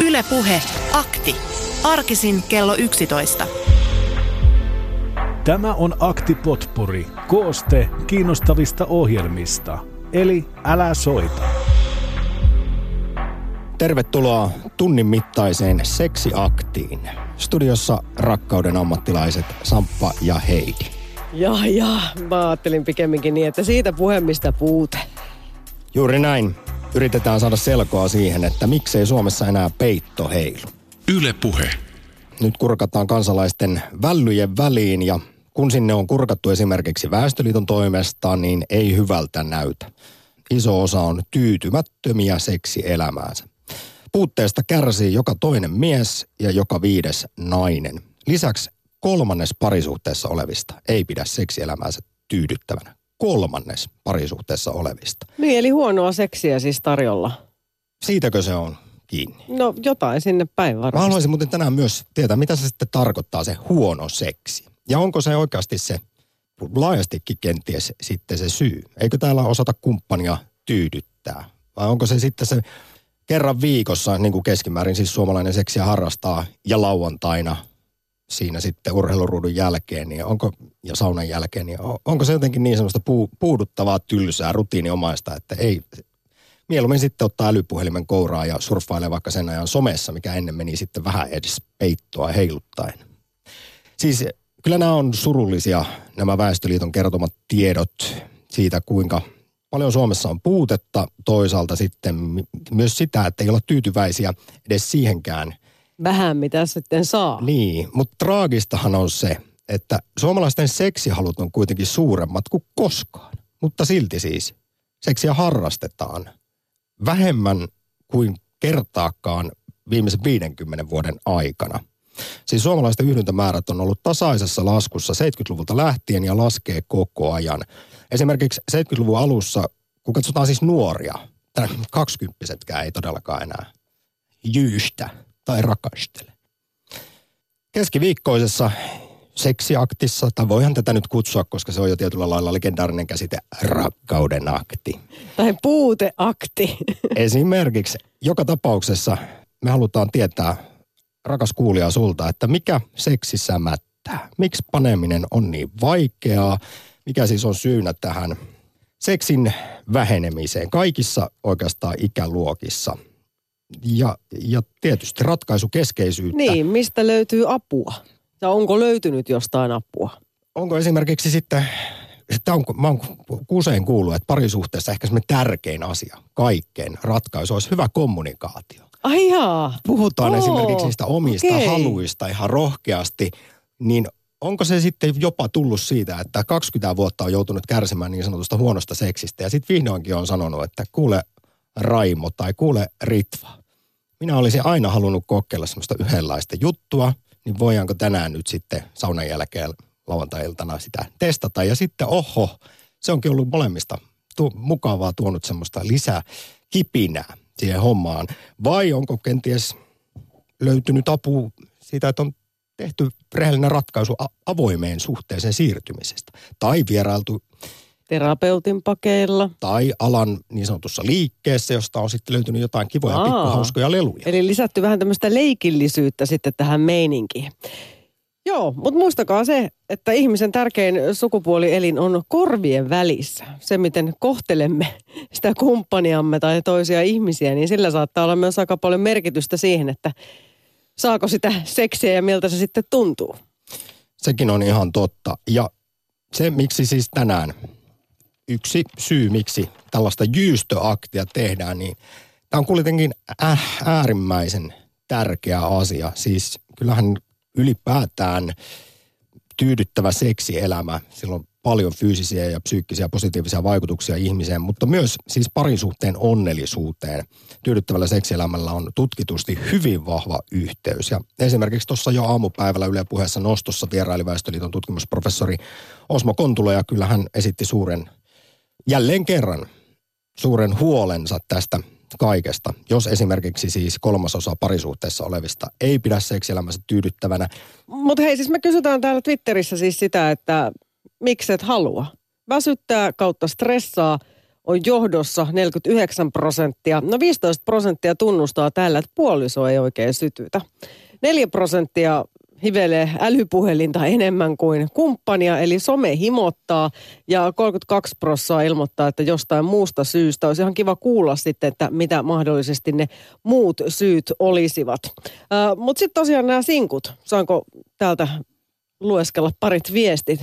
Ylepuhe akti. Arkisin kello 11. Tämä on Akti Potpuri, kooste kiinnostavista ohjelmista. Eli älä soita. Tervetuloa tunnin mittaiseen seksiaktiin. Studiossa rakkauden ammattilaiset Samppa ja Heidi. Ja, ja, mä ajattelin pikemminkin niin, että siitä puhemista puute. Juuri näin. Yritetään saada selkoa siihen, että miksei Suomessa enää peitto heilu. Yle Puhe. Nyt kurkataan kansalaisten vällyjen väliin ja kun sinne on kurkattu esimerkiksi Väestöliiton toimesta, niin ei hyvältä näytä. Iso osa on tyytymättömiä seksielämäänsä. Puutteesta kärsii joka toinen mies ja joka viides nainen. Lisäksi kolmannes parisuhteessa olevista ei pidä seksielämäänsä tyydyttävänä. Kolmannes parisuhteessa olevista. Niin, eli huonoa seksiä siis tarjolla. Siitäkö se on kiinni? No jotain sinne päin Mä varmasti. haluaisin muuten tänään myös tietää, mitä se sitten tarkoittaa se huono seksi. Ja onko se oikeasti se laajastikin kenties sitten se syy? Eikö täällä osata kumppania tyydyttää? Vai onko se sitten se kerran viikossa, niin kuin keskimäärin siis suomalainen seksiä harrastaa, ja lauantaina siinä sitten urheiluruudun jälkeen, niin onko, ja saunan jälkeen, niin on- onko se jotenkin niin semmoista puu, puuduttavaa, tylsää, rutiiniomaista, että ei, mieluummin sitten ottaa älypuhelimen kouraa ja surffailee vaikka sen ajan somessa, mikä ennen meni sitten vähän edes peittoa heiluttaen. Siis kyllä nämä on surullisia, nämä Väestöliiton kertomat tiedot siitä, kuinka paljon Suomessa on puutetta. Toisaalta sitten myös sitä, että ei olla tyytyväisiä edes siihenkään. Vähän mitä sitten saa. Niin, mutta traagistahan on se, että suomalaisten seksihalut on kuitenkin suuremmat kuin koskaan. Mutta silti siis seksiä harrastetaan vähemmän kuin kertaakaan viimeisen 50 vuoden aikana. Siis suomalaisten yhdyntämäärät on ollut tasaisessa laskussa 70-luvulta lähtien ja laskee koko ajan. Esimerkiksi 70-luvun alussa, kun katsotaan siis nuoria, kaksikymppisetkään ei todellakaan enää jyystä tai rakastele. Keskiviikkoisessa seksiaktissa, tai voihan tätä nyt kutsua, koska se on jo tietyllä lailla legendaarinen käsite, rakkauden akti. Tai puuteakti. Esimerkiksi joka tapauksessa me halutaan tietää, rakas kuulija sulta, että mikä seksissä mättää? Miksi paneminen on niin vaikeaa? Mikä siis on syynä tähän seksin vähenemiseen kaikissa oikeastaan ikäluokissa? Ja, ja tietysti ratkaisukeskeisyyttä. niin, mistä löytyy apua? Ja onko löytynyt jostain apua? onko esimerkiksi sitten, että onko, mä oon usein kuullut, että parisuhteessa ehkä semmoinen tärkein asia, kaikkein ratkaisu olisi hyvä kommunikaatio. Ai jaa. Puhutaan Oo, esimerkiksi niistä omista okei. haluista ihan rohkeasti, niin onko se sitten jopa tullut siitä, että 20 vuotta on joutunut kärsimään niin sanotusta huonosta seksistä ja sitten vihdoinkin on sanonut, että kuule Raimo tai kuule Ritva, minä olisin aina halunnut kokeilla semmoista yhdenlaista juttua, niin voidaanko tänään nyt sitten saunan jälkeen lauantai-iltana sitä testata. Ja sitten oho, se onkin ollut molemmista tu- mukavaa tuonut semmoista lisää kipinää siihen hommaan. Vai onko kenties löytynyt apu siitä, että on tehty rehellinen ratkaisu avoimeen suhteeseen siirtymisestä. Tai vierailtu Terapeutin pakeilla. tai alan niin sanotussa liikkeessä, josta on sitten löytynyt jotain kivoja, Aa. pikkuhauskoja leluja. Eli lisätty vähän tämmöistä leikillisyyttä sitten tähän meininkiin. Joo, mutta muistakaa se, että ihmisen tärkein sukupuolielin on korvien välissä. Se, miten kohtelemme sitä kumppaniamme tai toisia ihmisiä, niin sillä saattaa olla myös aika paljon merkitystä siihen, että saako sitä seksiä ja miltä se sitten tuntuu. Sekin on ihan totta. Ja se, miksi siis tänään, yksi syy, miksi tällaista jyystöaktia tehdään, niin tämä on kuitenkin äärimmäisen tärkeä asia. Siis kyllähän ylipäätään tyydyttävä seksielämä, sillä on paljon fyysisiä ja psyykkisiä positiivisia vaikutuksia ihmiseen, mutta myös siis parisuhteen onnellisuuteen. Tyydyttävällä seksielämällä on tutkitusti hyvin vahva yhteys. Ja esimerkiksi tuossa jo aamupäivällä Yle puheessa nostossa vieraili Väestöliiton tutkimusprofessori Osmo Kontula ja kyllä hän esitti suuren, jälleen kerran, suuren huolensa tästä kaikesta. Jos esimerkiksi siis kolmasosa parisuhteessa olevista ei pidä seksielämänsä tyydyttävänä, Mutta hei, siis me kysytään täällä Twitterissä siis sitä, että miksi et halua? Väsyttää kautta stressaa, on johdossa 49 prosenttia. No 15 prosenttia tunnustaa tällä, että puoliso ei oikein sytytä. 4 prosenttia hivelee älypuhelinta enemmän kuin kumppania, eli some himottaa ja 32 prosenttia ilmoittaa, että jostain muusta syystä. Olisi ihan kiva kuulla sitten, että mitä mahdollisesti ne muut syyt olisivat. Uh, Mutta sitten tosiaan nämä sinkut, saanko täältä lueskella parit viestit.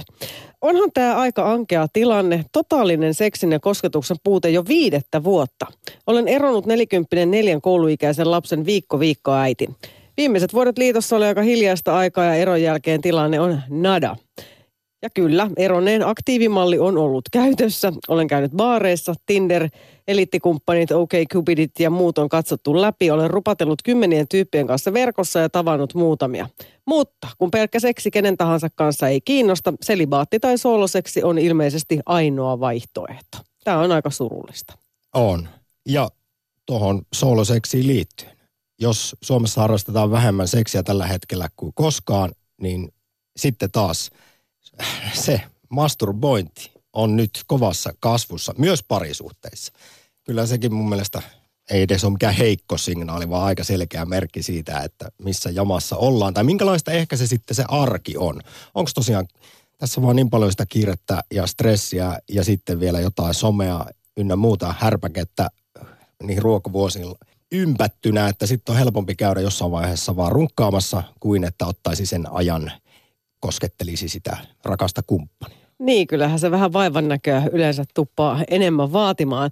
Onhan tämä aika ankea tilanne, totaalinen seksin ja kosketuksen puute jo viidettä vuotta. Olen eronnut 44 kouluikäisen lapsen viikko viikko äiti. Viimeiset vuodet liitossa oli aika hiljaista aikaa ja eron jälkeen tilanne on nada. Ja kyllä, eroneen aktiivimalli on ollut käytössä. Olen käynyt baareissa, Tinder, eliittikumppanit, OK Cupidit ja muut on katsottu läpi. Olen rupatellut kymmenien tyyppien kanssa verkossa ja tavannut muutamia. Mutta kun pelkkä seksi kenen tahansa kanssa ei kiinnosta, selibaatti tai sooloseksi on ilmeisesti ainoa vaihtoehto. Tämä on aika surullista. On. Ja tuohon sooloseksiin liittyen. Jos Suomessa harrastetaan vähemmän seksiä tällä hetkellä kuin koskaan, niin sitten taas se masturbointi on nyt kovassa kasvussa, myös parisuhteissa. Kyllä sekin mun mielestä ei edes ole mikään heikko signaali, vaan aika selkeä merkki siitä, että missä jamassa ollaan. Tai minkälaista ehkä se sitten se arki on. Onko tosiaan tässä vaan niin paljon sitä kiirettä ja stressiä ja sitten vielä jotain somea ynnä muuta härpäkettä niin ruokavuosilla ympättynä, että sitten on helpompi käydä jossain vaiheessa vaan runkkaamassa kuin että ottaisi sen ajan koskettelisi sitä rakasta kumppania. Niin, kyllähän se vähän vaivan näköä yleensä tuppaa enemmän vaatimaan.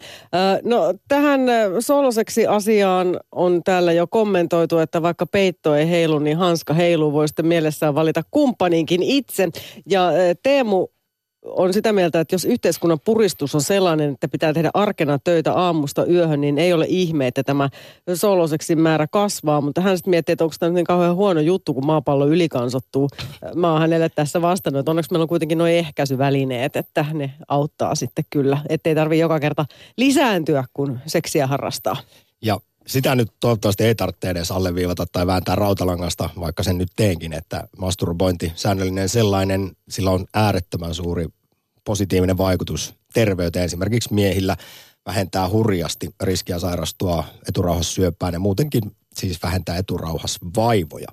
No tähän soloseksi asiaan on täällä jo kommentoitu, että vaikka peitto ei heilu, niin hanska heiluu. Voi sitten mielessään valita kumppaninkin itse. Ja Teemu on sitä mieltä, että jos yhteiskunnan puristus on sellainen, että pitää tehdä arkena töitä aamusta yöhön, niin ei ole ihme, että tämä soloseksin määrä kasvaa. Mutta hän sitten miettii, että onko tämä niin kauhean huono juttu, kun maapallo ylikansottuu. Mä oon hänelle tässä vastannut, että onneksi meillä on kuitenkin nuo ehkäisyvälineet, että ne auttaa sitten kyllä. Ettei tarvi joka kerta lisääntyä, kun seksiä harrastaa. Ja sitä nyt toivottavasti ei tarvitse edes alleviivata tai vääntää rautalangasta, vaikka sen nyt teenkin, että masturbointi, säännöllinen sellainen, sillä on äärettömän suuri positiivinen vaikutus terveyteen. Esimerkiksi miehillä vähentää hurjasti riskiä sairastua eturauhassyöpään ja muutenkin siis vähentää eturauhasvaivoja.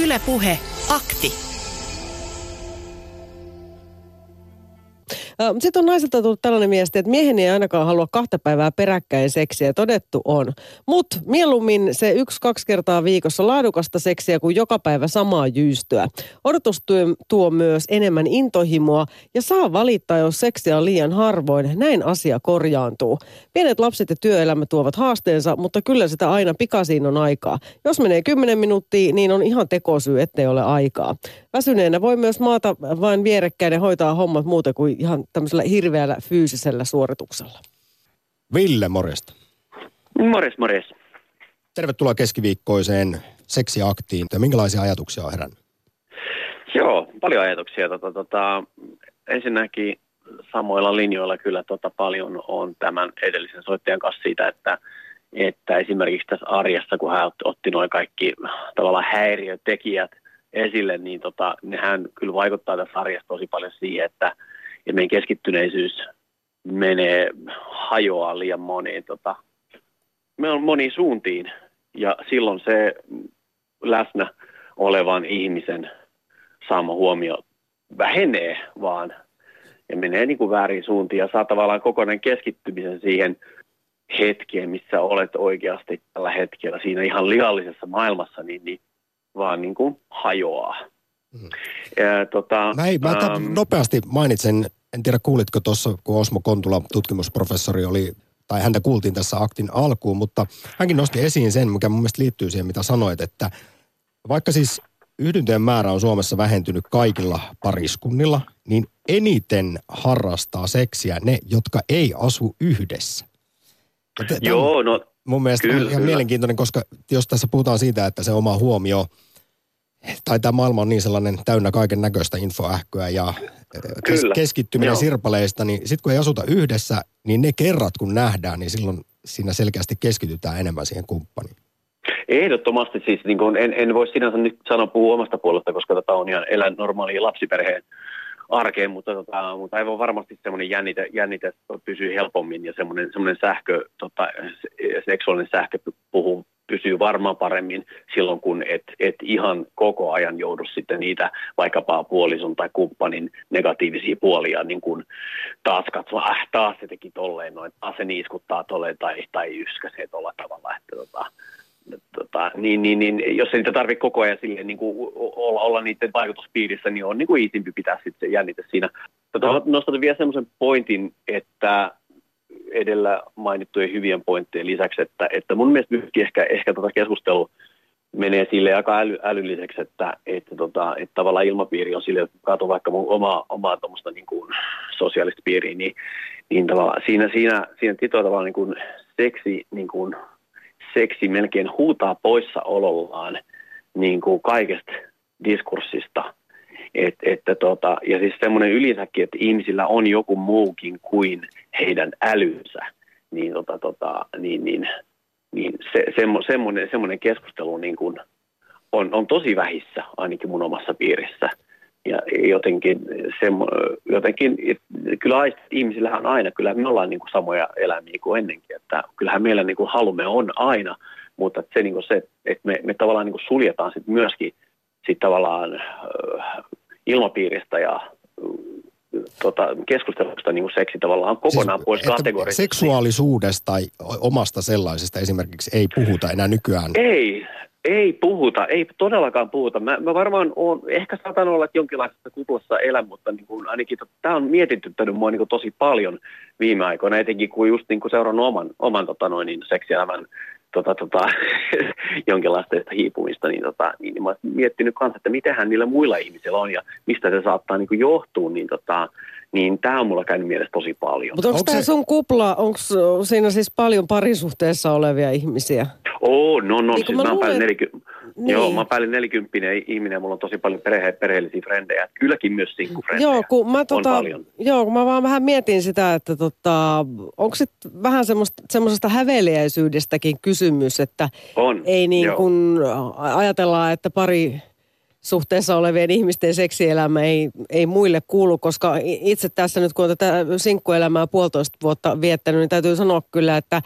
Ylepuhe akti. Sitten on naiselta tullut tällainen viesti, että miehen ei ainakaan halua kahta päivää peräkkäin seksiä. Todettu on. Mutta mieluummin se yksi-kaksi kertaa viikossa laadukasta seksiä kuin joka päivä samaa jyystöä. Odotustyö tuo myös enemmän intohimoa ja saa valittaa, jos seksiä on liian harvoin. Näin asia korjaantuu. Pienet lapset ja työelämä tuovat haasteensa, mutta kyllä sitä aina pikasiin on aikaa. Jos menee 10 minuuttia, niin on ihan tekosyy, ettei ole aikaa. Väsyneenä voi myös maata vain vierekkäin ja hoitaa hommat muuten kuin ihan tämmöisellä hirveällä fyysisellä suorituksella. Ville, morjesta. Morjes, morjes. Tervetuloa keskiviikkoiseen seksiaktiin. Ja minkälaisia ajatuksia on herännyt? Joo, paljon ajatuksia. Tota, tota, ensinnäkin samoilla linjoilla kyllä tota, paljon on tämän edellisen soittajan kanssa siitä, että, että esimerkiksi tässä arjessa, kun hän otti noin kaikki tavallaan häiriötekijät esille, niin tota, nehän kyllä vaikuttaa tässä arjessa tosi paljon siihen, että, että meidän keskittyneisyys menee, hajoaa liian moniin, tota, me on moniin suuntiin. Ja silloin se läsnä olevan ihmisen saama huomio vähenee vaan ja menee niin kuin väärin suuntiin. Ja saa tavallaan kokonainen keskittymisen siihen hetkeen, missä olet oikeasti tällä hetkellä siinä ihan liallisessa maailmassa, niin, niin vaan niin kuin hajoaa. Mm. Ja, tota, mä, ei, mä ähm, nopeasti mainitsen, en tiedä kuulitko tuossa, kun Osmo Kontula, tutkimusprofessori, oli tai häntä kuultiin tässä aktin alkuun, mutta hänkin nosti esiin sen, mikä mun mielestä liittyy siihen, mitä sanoit, että vaikka siis yhdyntöjen määrä on Suomessa vähentynyt kaikilla pariskunnilla, niin eniten harrastaa seksiä ne, jotka ei asu yhdessä. Tämä Joo, no mun mielestä kyllä, on ihan kyllä. mielenkiintoinen, koska jos tässä puhutaan siitä, että se oma huomio, tai tämä maailma on niin sellainen täynnä kaiken näköistä infoähköä ja kes, keskittyminen Joo. sirpaleista, niin sitten kun ei asuta yhdessä, niin ne kerrat kun nähdään, niin silloin siinä selkeästi keskitytään enemmän siihen kumppaniin. Ehdottomasti siis, niin kuin en, en voi sinänsä nyt sanoa puhua omasta puolesta, koska tätä tota on ihan elän normaali lapsiperheen arkeen, mutta, tota, mutta aivan varmasti semmoinen jännite, jännite pysyy helpommin ja semmoinen, semmoinen sähkö, tota, seksuaalinen sähkö puhuu, pysyy varmaan paremmin silloin, kun et, et ihan koko ajan joudu sitten niitä vaikkapa puolison tai kumppanin negatiivisia puolia niin kuin taas katsoa, äh, taas se teki tolleen noin, taas se niiskuttaa tolleen tai, tai yskäsee tuolla tavalla, että tota, tota, niin, niin, niin, jos ei niitä tarvitse koko ajan silleen, niin kuin olla, olla niiden vaikutuspiirissä, niin on niin kuin pitää sitten jännite siinä. Tota, nostan vielä semmoisen pointin, että edellä mainittujen hyvien pointtien lisäksi, että, että mun mielestä myöskin ehkä, ehkä tota keskustelu menee sille aika äly, älylliseksi, että, että, tota, että tavallaan ilmapiiri on sille, että katson vaikka mun omaa, omaa tuommoista niin kuin sosiaalista piiriä, niin, niin tavallaan siinä, siinä, siinä tietyllä tavalla niin kuin seksi, niin kuin, seksi melkein huutaa poissaolollaan niin kuin kaikesta diskurssista. Et, että tota, ja siis semmoinen yleensäkin, että ihmisillä on joku muukin kuin heidän älynsä, niin, tota, tota, niin, niin, niin se, semmo, semmoinen, semmoinen keskustelu niin kuin on, on tosi vähissä ainakin mun omassa piirissä. Ja jotenkin, semmo, jotenkin kyllä ihmisillähän on aina, kyllä me ollaan niin kuin samoja eläimiä kuin ennenkin, että kyllähän meillä niin kuin halumme on aina, mutta se, niin kuin se että me, me tavallaan niin kuin suljetaan sit myöskin sit tavallaan ilmapiiristä ja tota, keskustelusta niin kuin seksi tavallaan kokonaan siis, pois kategoriasta. Seksuaalisuudesta tai omasta sellaisesta esimerkiksi ei puhuta enää nykyään? Ei, ei puhuta, ei todellakaan puhuta. Mä, mä varmaan on, ehkä saatan olla jonkinlaisessa kuplassa elän, mutta niin kuin ainakin tämä on mietityttänyt mua niin kuin tosi paljon viime aikoina, etenkin kun just niin kuin seurannut oman, oman tota noin, niin seksielämän tota, tota, jonkinlaista hiipumista, niin, tota, niin, niin mä olen miettinyt kanssa, että mitähän niillä muilla ihmisillä on ja mistä se saattaa niin kuin johtua, niin, tota, niin tämä on mulla käynyt mielessä tosi paljon. Mutta onko tämä se... sun kupla, onko siinä siis paljon parisuhteessa olevia ihmisiä? Oo, no no, niin siis mä, mä luulen... 40, niin. Joo, mä päälle 40 ihminen ja mulla on tosi paljon perhe, perheellisiä frendejä. Kylläkin myös sinkkufrendejä joo, kun mä, tota, on paljon. Joo, kun mä vaan vähän mietin sitä, että tota, onko se vähän semmoista, semmoisesta häveliäisyydestäkin kysymys, että on, ei niin kuin ajatellaan, että pari suhteessa olevien ihmisten seksielämä ei, ei muille kuulu, koska itse tässä nyt kun on tätä sinkkuelämää puolitoista vuotta viettänyt, niin täytyy sanoa kyllä, että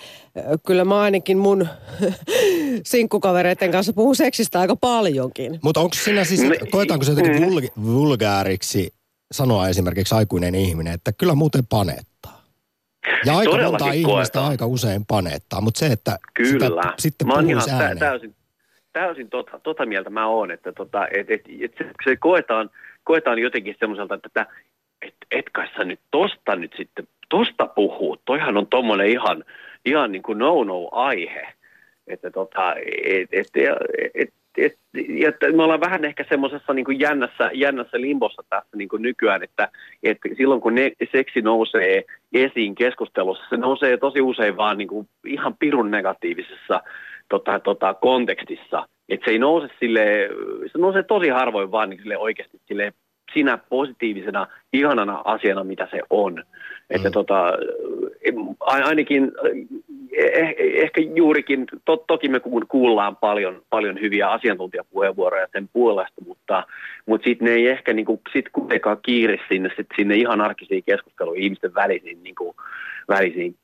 kyllä mä ainakin mun sinkkukavereiden kanssa puhun seksistä aika paljonkin. Mutta onko siinä siis, koetaanko se jotenkin mm. vulg- vulgaariksi sanoa esimerkiksi aikuinen ihminen, että kyllä muuten panettaa? Ja aika monta ihmistä aika usein panettaa, mutta se, että Kyllä. Sitä, sitten Mä oon ihan täysin, täysin tota, tota mieltä mä oon, että tota, et, et, et se, se koetaan, koetaan jotenkin semmoiselta, että et, et kai sä nyt tosta nyt sitten, tosta puhuu, toihan on tommonen ihan, ihan niin kuin no-no-aihe. Että tota, et, et, et, et, et, me ollaan vähän ehkä semmoisessa niin jännässä, jännässä limbossa tässä niin kuin nykyään, että, että silloin kun ne, seksi nousee esiin keskustelussa, se nousee tosi usein vaan niin kuin ihan pirun negatiivisessa tota, tota, kontekstissa. Että se ei nouse sille, se nousee tosi harvoin vaan niin sille oikeasti sille sinä positiivisena, ihanana asiana, mitä se on. Mm. Että tota, ainakin eh, ehkä juurikin, to, toki me kuullaan paljon, paljon hyviä asiantuntijapuheenvuoroja sen puolesta, mutta, mutta sitten ne ei ehkä niinku, sit kuitenkaan kiiri sinne, sit sinne ihan arkisiin keskusteluihin, ihmisten välisiin, niinku, välisiin,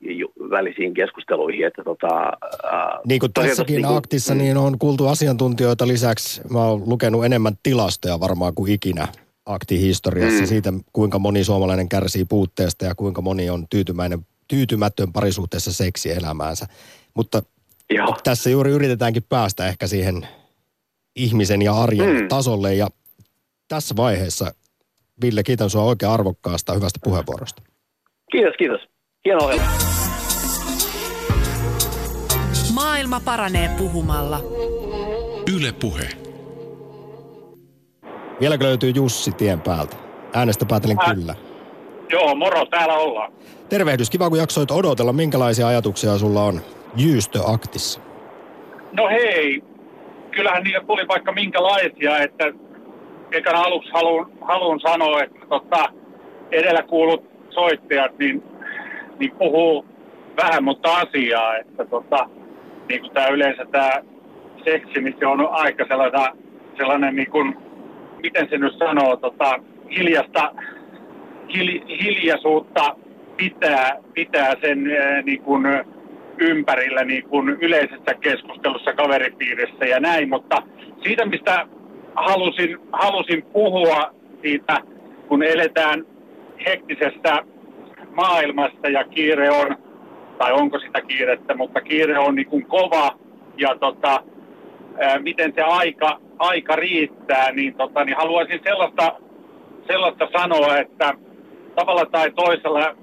välisiin keskusteluihin. Että tota, ää, niin kuin tässäkin niin kuin, aktissa, mm. niin on kuultu asiantuntijoita lisäksi, mä oon lukenut enemmän tilastoja varmaan kuin ikinä aktihistoriassa mm. siitä, kuinka moni suomalainen kärsii puutteesta ja kuinka moni on tyytymäinen, tyytymätön parisuhteessa seksielämäänsä. Mutta Joo. tässä juuri yritetäänkin päästä ehkä siihen ihmisen ja arjen mm. tasolle ja tässä vaiheessa Ville, kiitän sinua oikein arvokkaasta hyvästä puheenvuorosta. Kiitos, kiitos. Hieno ohjelma. Maailma paranee puhumalla. Yle Puhe. Vieläkö löytyy Jussi tien päältä? Äänestä päätelen Ä- kyllä. Joo, moro, täällä ollaan. Tervehdys, kiva kun jaksoit odotella. Minkälaisia ajatuksia sulla on Jyystö-aktissa? No hei, kyllähän niillä tuli vaikka minkälaisia, että ekana aluksi haluan, haluan sanoa, että tota, edellä kuulut soittajat, niin niin puhuu vähän mutta asiaa, että tota, niin kuin tämä yleensä tämä seksi, niin se on aika sellainen, sellainen niin kuin, miten se nyt sanoo, tota, hiljasta, hil, hiljaisuutta pitää, pitää sen ää, niin kuin, ympärillä niin kuin yleisessä keskustelussa kaveripiirissä ja näin, mutta siitä mistä halusin, halusin puhua siitä, kun eletään hektisestä maailmasta ja kiire on, tai onko sitä kiirettä, mutta kiire on niin kuin kova ja tota, ää, miten se aika, aika riittää, niin, tota, niin haluaisin sellaista, sellaista sanoa, että tavalla tai toisella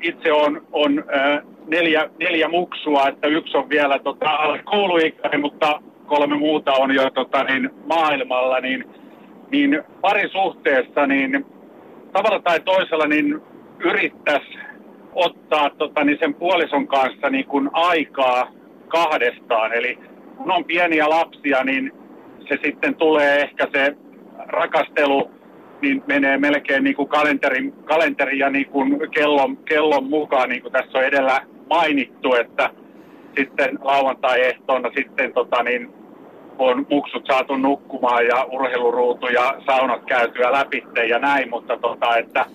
itse on, on ää, neljä, neljä muksua, että yksi on vielä tota, alle kouluikäinen, mutta kolme muuta on jo tota, niin, maailmalla, niin, niin parisuhteessa niin tavalla tai toisella niin yrittäisi ottaa tota, niin sen puolison kanssa niin kuin aikaa kahdestaan. Eli kun on pieniä lapsia, niin se sitten tulee ehkä se rakastelu niin menee melkein niin kuin kalenterin, kalenterin ja niin kuin kellon, kellon mukaan, niin kuin tässä on edellä mainittu, että sitten lauantai-ehtoona sitten tota, niin, on muksut saatu nukkumaan ja urheiluruutu ja saunat käytyä läpi ja näin, mutta tota, että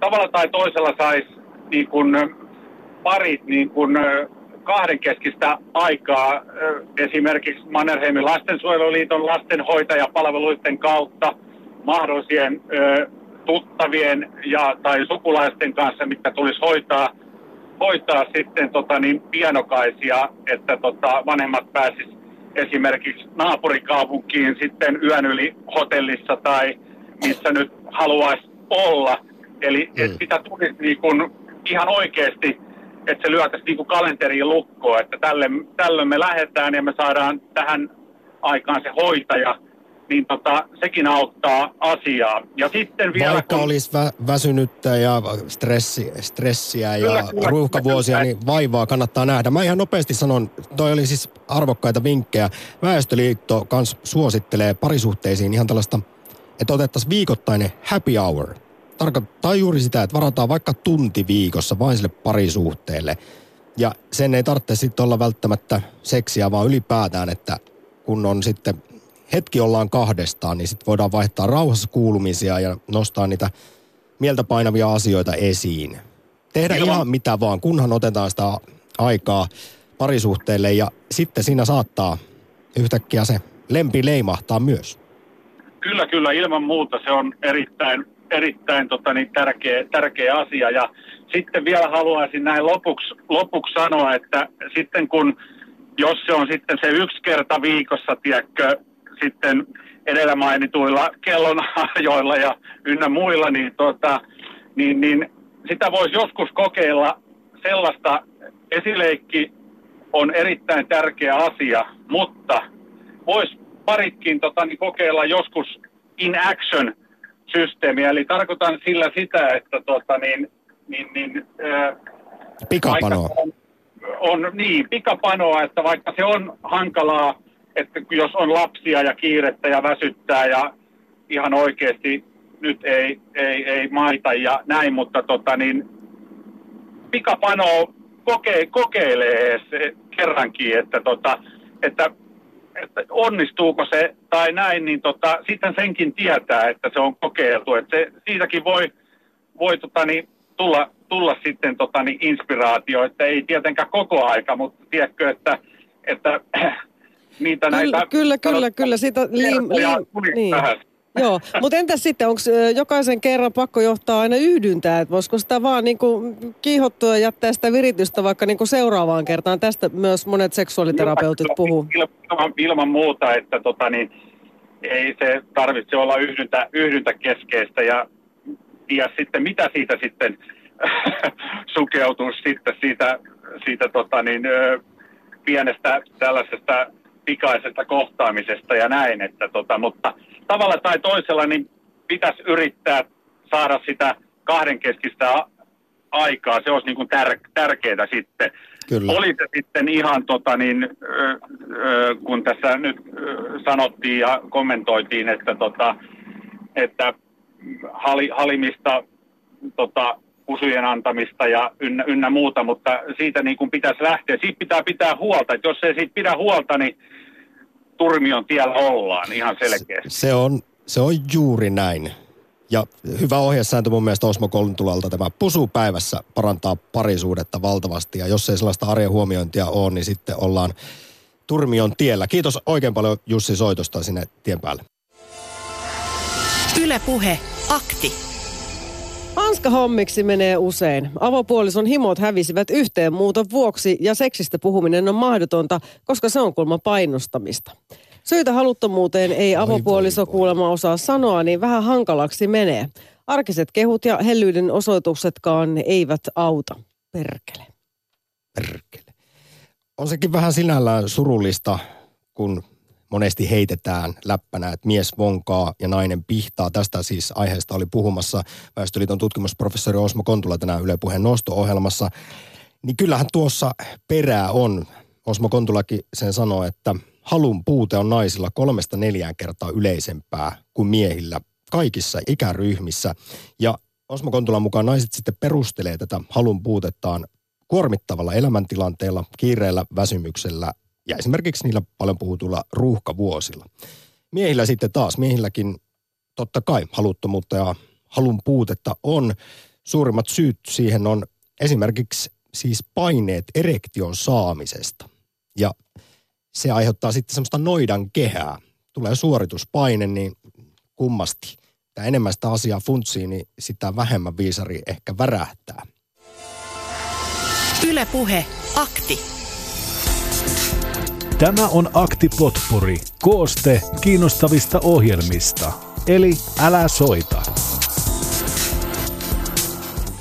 tavalla tai toisella saisi niin kun, parit niin kun, kahdenkeskistä aikaa esimerkiksi Mannerheimin lastensuojeluliiton lastenhoitajapalveluiden kautta mahdollisien tuttavien ja, tai sukulaisten kanssa, mitkä tulisi hoitaa, hoitaa sitten tota, niin pienokaisia, että tota, vanhemmat pääsis esimerkiksi naapurikaupunkiin sitten yön yli hotellissa tai missä nyt haluaisi olla. Eli mm. että sitä tulisi niin kuin ihan oikeasti, että se lyötäisi niin kuin kalenteriin lukkoon, että tälle, tällöin me lähdetään ja me saadaan tähän aikaan se hoitaja, niin tota, sekin auttaa asiaa. Ja sitten vielä, Vaikka kun... olisi vä- väsynyttä ja stressi, stressiä kyllä, ja kyllä, ruuhkavuosia, kyllä. niin vaivaa kannattaa nähdä. Mä ihan nopeasti sanon, toi oli siis arvokkaita vinkkejä. Väestöliitto kans suosittelee parisuhteisiin ihan tällaista, että otettaisiin viikoittainen happy hour. Tarkoittaa juuri sitä, että varataan vaikka tunti viikossa vain sille parisuhteelle. Ja sen ei tarvitse sitten olla välttämättä seksiä, vaan ylipäätään, että kun on sitten hetki ollaan kahdestaan, niin sitten voidaan vaihtaa rauhassa kuulumisia ja nostaa niitä mieltä painavia asioita esiin. Tehdä Ilman. ihan mitä vaan, kunhan otetaan sitä aikaa parisuhteelle ja sitten siinä saattaa yhtäkkiä se lempi leimahtaa myös. Kyllä, kyllä, ilman muuta se on erittäin, erittäin tota, niin, tärkeä, tärkeä asia. Ja sitten vielä haluaisin näin lopuksi, lopuksi sanoa, että sitten kun, jos se on sitten se yksi kerta viikossa, tiedätkö, sitten edellä mainituilla kellonajoilla ja ynnä muilla, niin, tota, niin, niin sitä voisi joskus kokeilla sellaista esileikki on erittäin tärkeä asia, mutta voisi paritkin tota, niin kokeilla joskus in action systeemiä, eli tarkoitan sillä sitä, että tota, niin, niin, niin, ää, pikapanoa. On, on niin, pikapanoa, että vaikka se on hankalaa että jos on lapsia ja kiirettä ja väsyttää ja ihan oikeasti nyt ei, ei, ei maita ja näin, mutta tota niin, pikapano koke, kokeilee se kerrankin, että, tota, että, että onnistuuko se tai näin, niin tota, sitten senkin tietää, että se on kokeiltu. Että se, siitäkin voi, voi tota niin, tulla, tulla sitten tota niin, inspiraatio, että ei tietenkään koko aika, mutta tiedätkö, että, että niitä kyllä, näitä... Kyllä, kyllä, kyllä. Sitä liim, liim, niin. Joo, mutta entäs sitten, onko jokaisen kerran pakko johtaa aina yhdyntää, että voisiko sitä vaan niin kuin kiihottua ja jättää sitä viritystä vaikka niin kuin seuraavaan kertaan? Tästä myös monet seksuaaliterapeutit puhuu. Ilman, ilman muuta, että tota, niin, ei se tarvitse olla yhdyntä, yhdyntä keskeistä ja tiedä sitten, mitä siitä sitten sukeutuu sitten siitä, siitä tota, niin, pienestä tällaisesta pikaisesta kohtaamisesta ja näin, että tota, mutta tavalla tai toisella niin pitäisi yrittää saada sitä kahdenkeskistä aikaa, se olisi niin kuin tär, tärkeää sitten. Kyllä. Oli se sitten ihan, tota niin, ö, ö, kun tässä nyt ö, sanottiin ja kommentoitiin, että, tota, että hali, halimista tota, kusujen antamista ja ynnä, ynnä muuta, mutta siitä niin kuin pitäisi lähteä. Siitä pitää pitää huolta, että jos ei siitä pidä huolta, niin turmion tiellä ollaan ihan selkeästi. Se, se, on, se on juuri näin. Ja hyvä ohjesääntö mun mielestä Osmo Koluntulalta tämä pusu päivässä parantaa parisuudetta valtavasti. Ja jos ei sellaista arjen huomiointia ole, niin sitten ollaan turmion tiellä. Kiitos oikein paljon Jussi soitosta sinne tien päälle. Ylepuhe akti. Hanska hommiksi menee usein. Avopuolison himot hävisivät yhteen muuton vuoksi ja seksistä puhuminen on mahdotonta, koska se on kulma painostamista. Syitä haluttomuuteen ei avopuoliso kuulemma osaa sanoa, niin vähän hankalaksi menee. Arkiset kehut ja hellyyden osoituksetkaan eivät auta. Perkele. Perkele. On sekin vähän sinällään surullista, kun monesti heitetään läppänä, että mies vonkaa ja nainen pihtaa. Tästä siis aiheesta oli puhumassa Väestöliiton tutkimusprofessori Osmo Kontula tänään Yle Puheen nosto-ohjelmassa. Niin kyllähän tuossa perää on. Osmo Kontulakin sen sanoo, että halun puute on naisilla kolmesta neljään kertaa yleisempää kuin miehillä kaikissa ikäryhmissä. Ja Osmo Kontulan mukaan naiset sitten perustelee tätä halun puutettaan kuormittavalla elämäntilanteella, kiireellä, väsymyksellä ja esimerkiksi niillä paljon puhutuilla ruuhkavuosilla. Miehillä sitten taas, miehilläkin totta kai haluttomuutta ja halun puutetta on. Suurimmat syyt siihen on esimerkiksi siis paineet erektion saamisesta. Ja se aiheuttaa sitten semmoista noidan kehää. Tulee suorituspaine, niin kummasti. Tämä enemmän sitä asiaa funtsii, niin sitä vähemmän viisari ehkä värähtää. Ylepuhe akti. Tämä on Akti Potpuri, kooste kiinnostavista ohjelmista. Eli älä soita.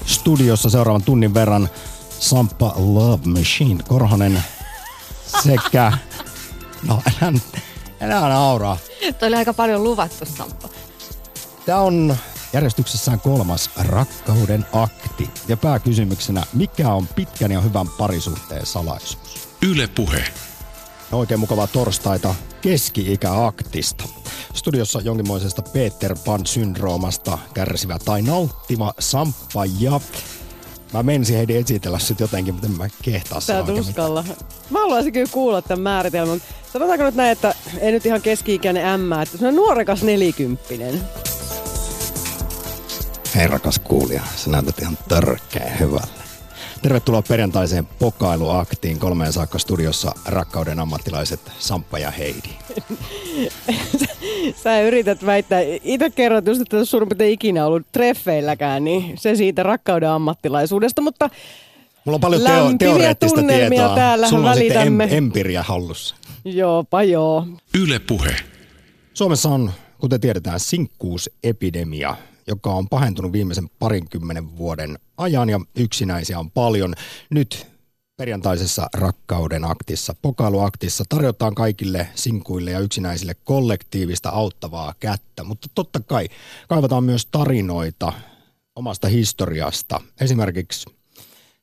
Studiossa seuraavan tunnin verran Sampa Love Machine Korhonen sekä... No, älä, älä nauraa. Toi oli aika paljon luvattu, Sampo. Tämä on järjestyksessään kolmas rakkauden akti. Ja pääkysymyksenä, mikä on pitkän ja hyvän parisuhteen salaisuus? Yle Puhe. Oikein mukavaa torstaita keski-ikäaktista. Studiossa jonkinmoisesta Peter Pan-syndroomasta kärsivä tai nauttiva Samppa ja Mä menisin heidän esitellä sit jotenkin, mutta en mä kehtaa Tää tuskalla. Mä haluaisin kyllä kuulla tämän määritelmän. Sanotaanko nyt näin, että ei nyt ihan keski-ikäinen ämmä, että se on nuorekas nelikymppinen. Hei rakas kuulija, sä näytät ihan törkeä hyvälle. Tervetuloa perjantaiseen pokailuaktiin kolmeen saakka studiossa rakkauden ammattilaiset Samppa ja Heidi. Sä yrität väittää, itse kerrot just, että suurin piirtein ikinä ollut treffeilläkään, niin se siitä rakkauden ammattilaisuudesta, mutta Mulla on paljon teo- teoreettista tietoa. Täällä Sulla on välitämme. sitten em- empiria hallussa. Joopa joo. Yle Puhe. Suomessa on, kuten tiedetään, sinkkuusepidemia, joka on pahentunut viimeisen parinkymmenen vuoden ajan ja yksinäisiä on paljon. Nyt perjantaisessa rakkauden aktissa, pokailuaktissa tarjotaan kaikille sinkuille ja yksinäisille kollektiivista auttavaa kättä, mutta totta kai kaivataan myös tarinoita omasta historiasta. Esimerkiksi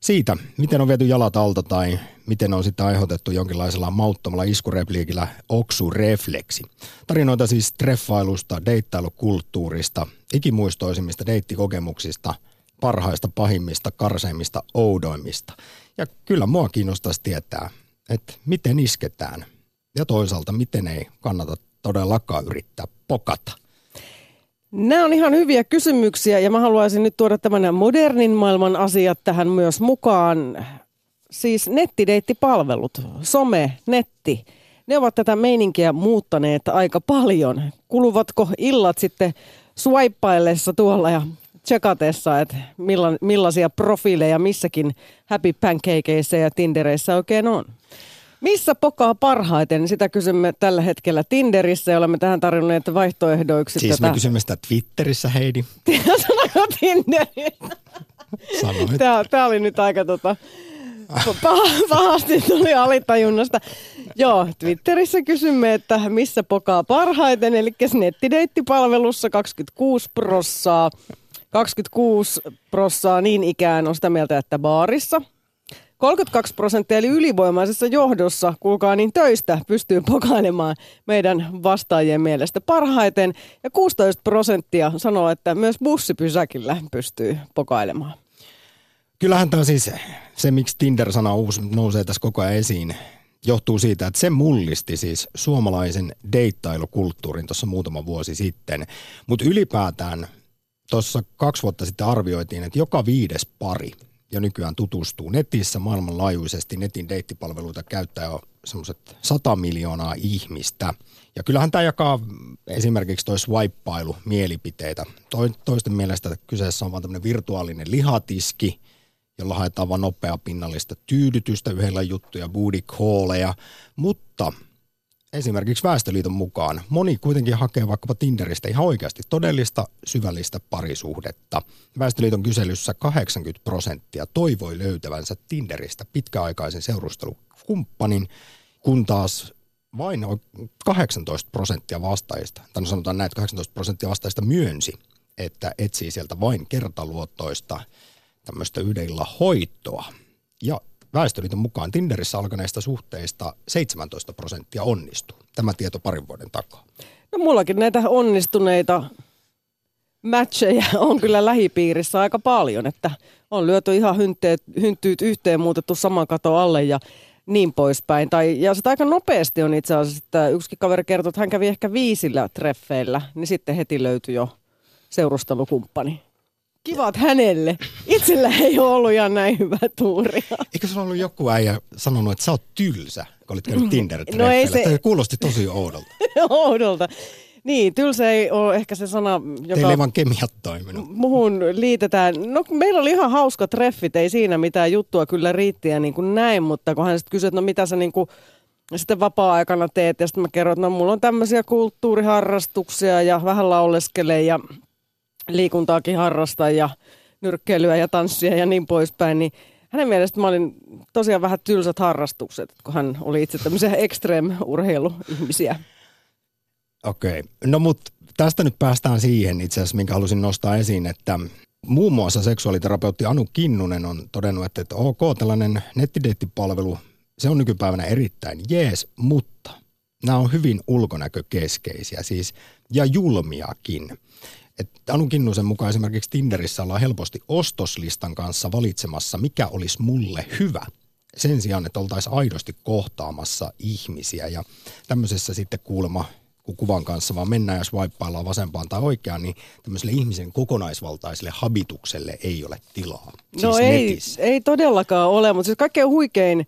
siitä, miten on viety jalat alta tai miten on sitten aiheutettu jonkinlaisella mauttomalla iskurepliikillä oksurefleksi. Tarinoita siis treffailusta, deittailukulttuurista, ikimuistoisimmista deittikokemuksista, parhaista, pahimmista, karseimmista, oudoimmista. Ja kyllä mua kiinnostaisi tietää, että miten isketään ja toisaalta miten ei kannata todellakaan yrittää pokata. Nämä on ihan hyviä kysymyksiä ja mä haluaisin nyt tuoda tämän modernin maailman asiat tähän myös mukaan. Siis nettideittipalvelut, some, netti, ne ovat tätä meininkiä muuttaneet aika paljon. Kuluvatko illat sitten swipeillessa tuolla ja tsekatessa, että milla, millaisia profiileja missäkin Happy Pancakeissa ja Tindereissä oikein on? Missä pokaa parhaiten? Sitä kysymme tällä hetkellä Tinderissä ja olemme tähän tarjonneet vaihtoehdoiksi Siis tätä. me kysymme sitä Twitterissä, Heidi. Sanoiko Tinderi? Sanoit. Tämä, tämä oli nyt aika tota, pahasti tuli alitajunnasta. Joo, Twitterissä kysymme, että missä pokaa parhaiten, eli nettideittipalvelussa 26 prossaa. 26 prossaa niin ikään on sitä mieltä, että baarissa. 32 prosenttia eli ylivoimaisessa johdossa, kuulkaa niin töistä, pystyy pokailemaan meidän vastaajien mielestä parhaiten. Ja 16 prosenttia sanoo, että myös bussipysäkillä pystyy pokailemaan. Kyllähän tämä siis, se miksi Tinder-sana uusi nousee tässä koko ajan esiin, johtuu siitä, että se mullisti siis suomalaisen deittailukulttuurin tuossa muutama vuosi sitten. Mutta ylipäätään tuossa kaksi vuotta sitten arvioitiin, että joka viides pari jo nykyään tutustuu netissä maailmanlaajuisesti. Netin deittipalveluita käyttää jo semmoiset 100 miljoonaa ihmistä. Ja kyllähän tämä jakaa esimerkiksi toi swipeilu mielipiteitä. Toisten mielestä kyseessä on vain tämmöinen virtuaalinen lihatiski, jolla haetaan vain nopea pinnallista tyydytystä, yhdellä juttuja, booty calleja, mutta esimerkiksi Väestöliiton mukaan moni kuitenkin hakee vaikkapa Tinderistä ihan oikeasti todellista syvällistä parisuhdetta. Väestöliiton kyselyssä 80 prosenttia toivoi löytävänsä Tinderistä pitkäaikaisen seurustelukumppanin, kun taas vain 18 prosenttia vastaajista, tai no sanotaan näin, että 18 prosenttia vastaajista myönsi, että etsii sieltä vain kertaluottoista tämmöistä yhdellä hoitoa. Ja Väestöliiton mukaan Tinderissä alkaneista suhteista 17 prosenttia onnistuu. Tämä tieto parin vuoden takaa. No mullakin näitä onnistuneita matcheja on kyllä lähipiirissä aika paljon, että on lyöty ihan hynteet, hynttyyt yhteen, muutettu saman kato alle ja niin poispäin. Tai, ja sitä aika nopeasti on itse asiassa, että yksikin kaveri kertoi, että hän kävi ehkä viisillä treffeillä, niin sitten heti löytyi jo seurustelukumppani kivat hänelle. Itsellä ei ole ollut ihan näin hyvä tuuri. Eikö sulla ollut joku äijä sanonut, että sä oot tylsä, kun olit käynyt tinder no ei se... Tämä kuulosti tosi oudolta. oudolta. Niin, tylsä ei ole ehkä se sana, joka... Teillä ei vaan kemiat toiminut. Muhun liitetään. No meillä oli ihan hauska treffit, ei siinä mitään juttua kyllä riittiä niin kuin näin, mutta kun hän sitten kysyi, että no mitä sä niin kuin sitten vapaa-aikana teet, ja sitten mä kerron, että no mulla on tämmöisiä kulttuuriharrastuksia ja vähän lauleskelee ja liikuntaakin harrastaa ja nyrkkeilyä ja tanssia ja niin poispäin, niin hänen mielestä mä olin tosiaan vähän tylsät harrastukset, kun hän oli itse tämmöisiä extreme-urheiluihmisiä. Okei, okay. no mutta tästä nyt päästään siihen itse asiassa, minkä halusin nostaa esiin, että muun muassa seksuaaliterapeutti Anu Kinnunen on todennut, että, että ok, tällainen nettideittipalvelu, se on nykypäivänä erittäin jees, mutta nämä on hyvin ulkonäkökeskeisiä siis ja julmiakin. Että Anu Kinnusen mukaan esimerkiksi Tinderissä ollaan helposti ostoslistan kanssa valitsemassa, mikä olisi mulle hyvä sen sijaan, että oltaisiin aidosti kohtaamassa ihmisiä. Ja tämmöisessä sitten kuulemma kun kuvan kanssa, vaan mennään ja swipeaillaan vasempaan tai oikeaan, niin tämmöiselle ihmisen kokonaisvaltaiselle habitukselle ei ole tilaa. No siis ei, ei todellakaan ole, mutta siis kaikkein huikein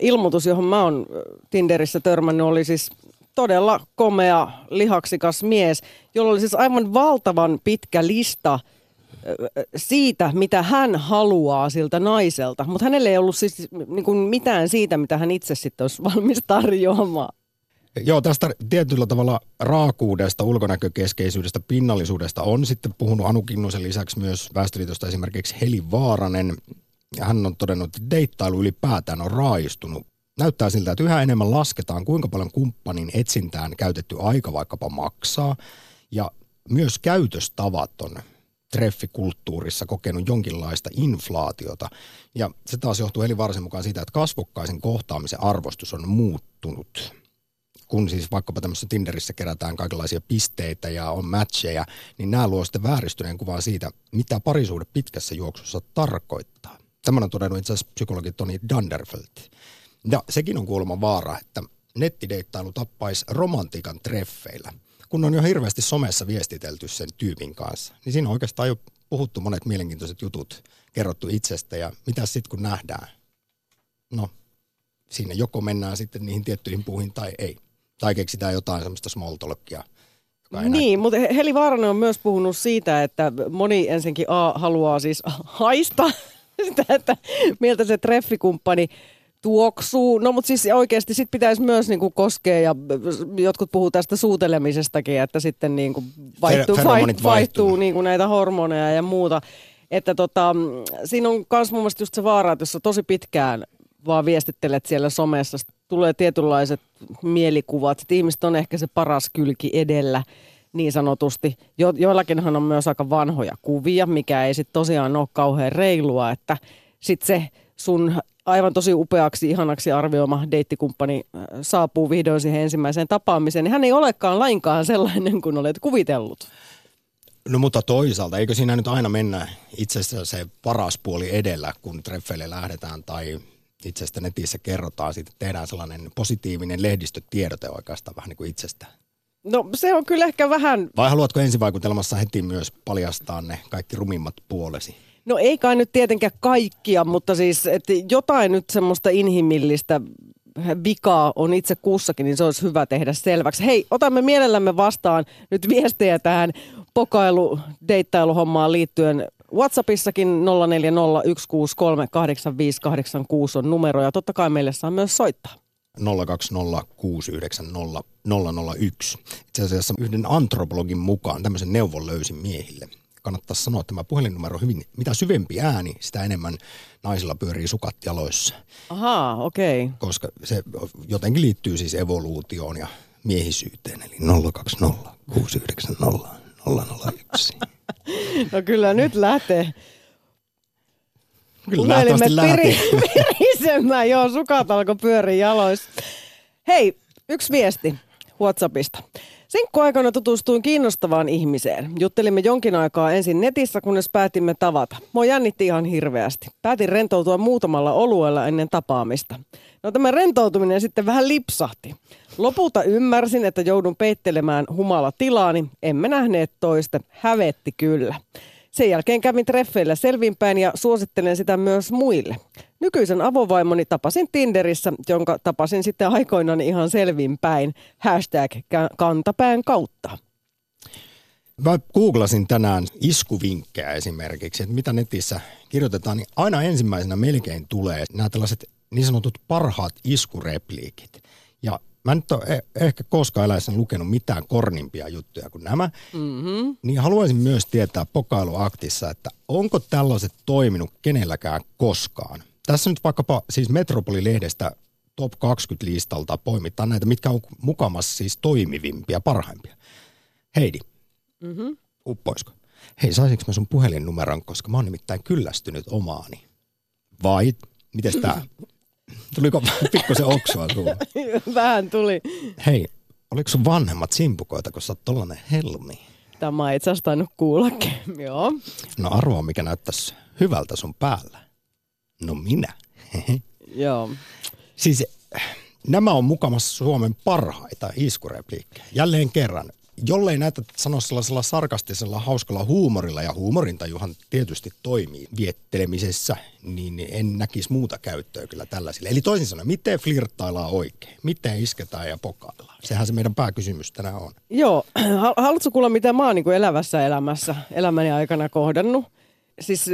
ilmoitus, johon mä oon Tinderissä törmännyt, oli siis todella komea, lihaksikas mies, jolla oli siis aivan valtavan pitkä lista siitä, mitä hän haluaa siltä naiselta. Mutta hänelle ei ollut siis niin kuin mitään siitä, mitä hän itse sitten olisi valmis tarjoamaan. Joo, tästä tietyllä tavalla raakuudesta, ulkonäkökeskeisyydestä, pinnallisuudesta on sitten puhunut Anu Kinnusen lisäksi myös Väestöliitosta esimerkiksi Heli Vaaranen. Ja hän on todennut, että deittailu ylipäätään on raaistunut näyttää siltä, että yhä enemmän lasketaan, kuinka paljon kumppanin etsintään käytetty aika vaikkapa maksaa. Ja myös käytöstavat on treffikulttuurissa kokenut jonkinlaista inflaatiota. Ja se taas johtuu eli varsin mukaan siitä, että kasvokkaisen kohtaamisen arvostus on muuttunut. Kun siis vaikkapa tämmöisessä Tinderissä kerätään kaikenlaisia pisteitä ja on matcheja, niin nämä luo sitten vääristyneen kuvan siitä, mitä parisuhde pitkässä juoksussa tarkoittaa. Tämän on todennut itse asiassa psykologi Toni Dunderfeld. Ja sekin on kuulemma vaara, että nettideittailu tappaisi romantiikan treffeillä. Kun on jo hirveästi somessa viestitelty sen tyypin kanssa, niin siinä on oikeastaan jo puhuttu monet mielenkiintoiset jutut, kerrottu itsestä ja mitä sitten kun nähdään? No, siinä joko mennään sitten niihin tiettyihin puihin tai ei. Tai keksitään jotain semmoista small talkia. Niin, mutta Heli Vaaranen on myös puhunut siitä, että moni ensinnäkin A haluaa siis haista sitä, että miltä se treffikumppani tuoksuu. No mutta siis oikeasti sit pitäisi myös niinku koskea ja jotkut puhuu tästä suutelemisestakin, että sitten niinku vaihtuu, vaihtuu, vaihtuu niinku näitä hormoneja ja muuta. Että tota, siinä on myös mun mielestä just se vaara, että jos sä tosi pitkään vaan viestittelet siellä somessa, tulee tietynlaiset mielikuvat, että ihmiset on ehkä se paras kylki edellä niin sanotusti. Jo, joillakinhan on myös aika vanhoja kuvia, mikä ei sitten tosiaan ole kauhean reilua, että sitten se sun aivan tosi upeaksi, ihanaksi arvioima deittikumppani äh, saapuu vihdoin siihen ensimmäiseen tapaamiseen, niin hän ei olekaan lainkaan sellainen kuin olet kuvitellut. No mutta toisaalta, eikö siinä nyt aina mennä itsestä se paras puoli edellä, kun treffeille lähdetään tai itsestä netissä kerrotaan, sitten tehdään sellainen positiivinen lehdistötiedote oikeastaan vähän niin kuin itsestä. No se on kyllä ehkä vähän, Vai haluatko ensivaikutelmassa heti myös paljastaa ne kaikki rumimmat puolesi? no ei kai nyt tietenkään kaikkia, mutta siis että jotain nyt semmoista inhimillistä vikaa on itse kussakin, niin se olisi hyvä tehdä selväksi. Hei, otamme mielellämme vastaan nyt viestejä tähän pokailu deittailuhommaan liittyen. WhatsAppissakin 0401638586 on numero ja totta kai meille saa myös soittaa. 020690001. Itse asiassa yhden antropologin mukaan tämmöisen neuvon löysin miehille. Kannattaisi sanoa tämä puhelinnumero hyvin, mitä syvempi ääni, sitä enemmän naisilla pyörii sukat jaloissa. Ahaa, okei. Okay. Koska se jotenkin liittyy siis evoluutioon ja miehisyyteen. Eli 020 690 001. No kyllä nyt lähtee Lähti. piri- pirisemään. Joo, sukat alkoi pyöriä jaloissa. Hei, yksi viesti WhatsAppista. Sinkkuaikana tutustuin kiinnostavaan ihmiseen. Juttelimme jonkin aikaa ensin netissä, kunnes päätimme tavata. Mua jännitti ihan hirveästi. Päätin rentoutua muutamalla oluella ennen tapaamista. No tämä rentoutuminen sitten vähän lipsahti. Lopulta ymmärsin, että joudun peittelemään humala tilaani. Emme nähneet toista. Hävetti kyllä. Sen jälkeen kävin treffeillä selvinpäin ja suosittelen sitä myös muille. Nykyisen avovaimoni tapasin Tinderissä, jonka tapasin sitten aikoinaan ihan selvinpäin. Hashtag kantapään kautta. Mä googlasin tänään iskuvinkkejä esimerkiksi, että mitä netissä kirjoitetaan, niin aina ensimmäisenä melkein tulee nämä tällaiset niin sanotut parhaat iskurepliikit. Ja mä nyt ole eh- ehkä koskaan eläessäni lukenut mitään kornimpia juttuja kuin nämä, mm-hmm. niin haluaisin myös tietää pokailuaktissa, että onko tällaiset toiminut kenelläkään koskaan. Tässä nyt vaikkapa siis Metropoli-lehdestä top 20 listalta poimitaan näitä, mitkä on mukamassa siis toimivimpia, parhaimpia. Heidi, Mm-hmm. uppoisko? Hei, saisinko mä sun puhelinnumeron, koska mä oon nimittäin kyllästynyt omaani. Vai, mites tää? Tuliko pikkusen oksua sulla? Vähän tuli. Hei, oliko sun vanhemmat simpukoita, kun sä oot tollanen helmi? Tämä ei itse asiassa tainnut kuullakin. Joo. No arvoa, mikä näyttäisi hyvältä sun päällä. No minä. Joo. siis nämä on mukamassa Suomen parhaita iskurepliikkejä. Jälleen kerran. Jollei näitä sano sellaisella sarkastisella, hauskalla huumorilla, ja huumorintajuhan tietysti toimii viettelemisessä, niin en näkisi muuta käyttöä kyllä tällaisille. Eli toisin sanoen, miten flirttaillaan oikein? Miten isketään ja pokaillaan? Sehän se meidän pääkysymys tänään on. Joo. Hal- Haluatko kuulla, mitä mä oon niin elävässä elämässä elämäni aikana kohdannut? Siis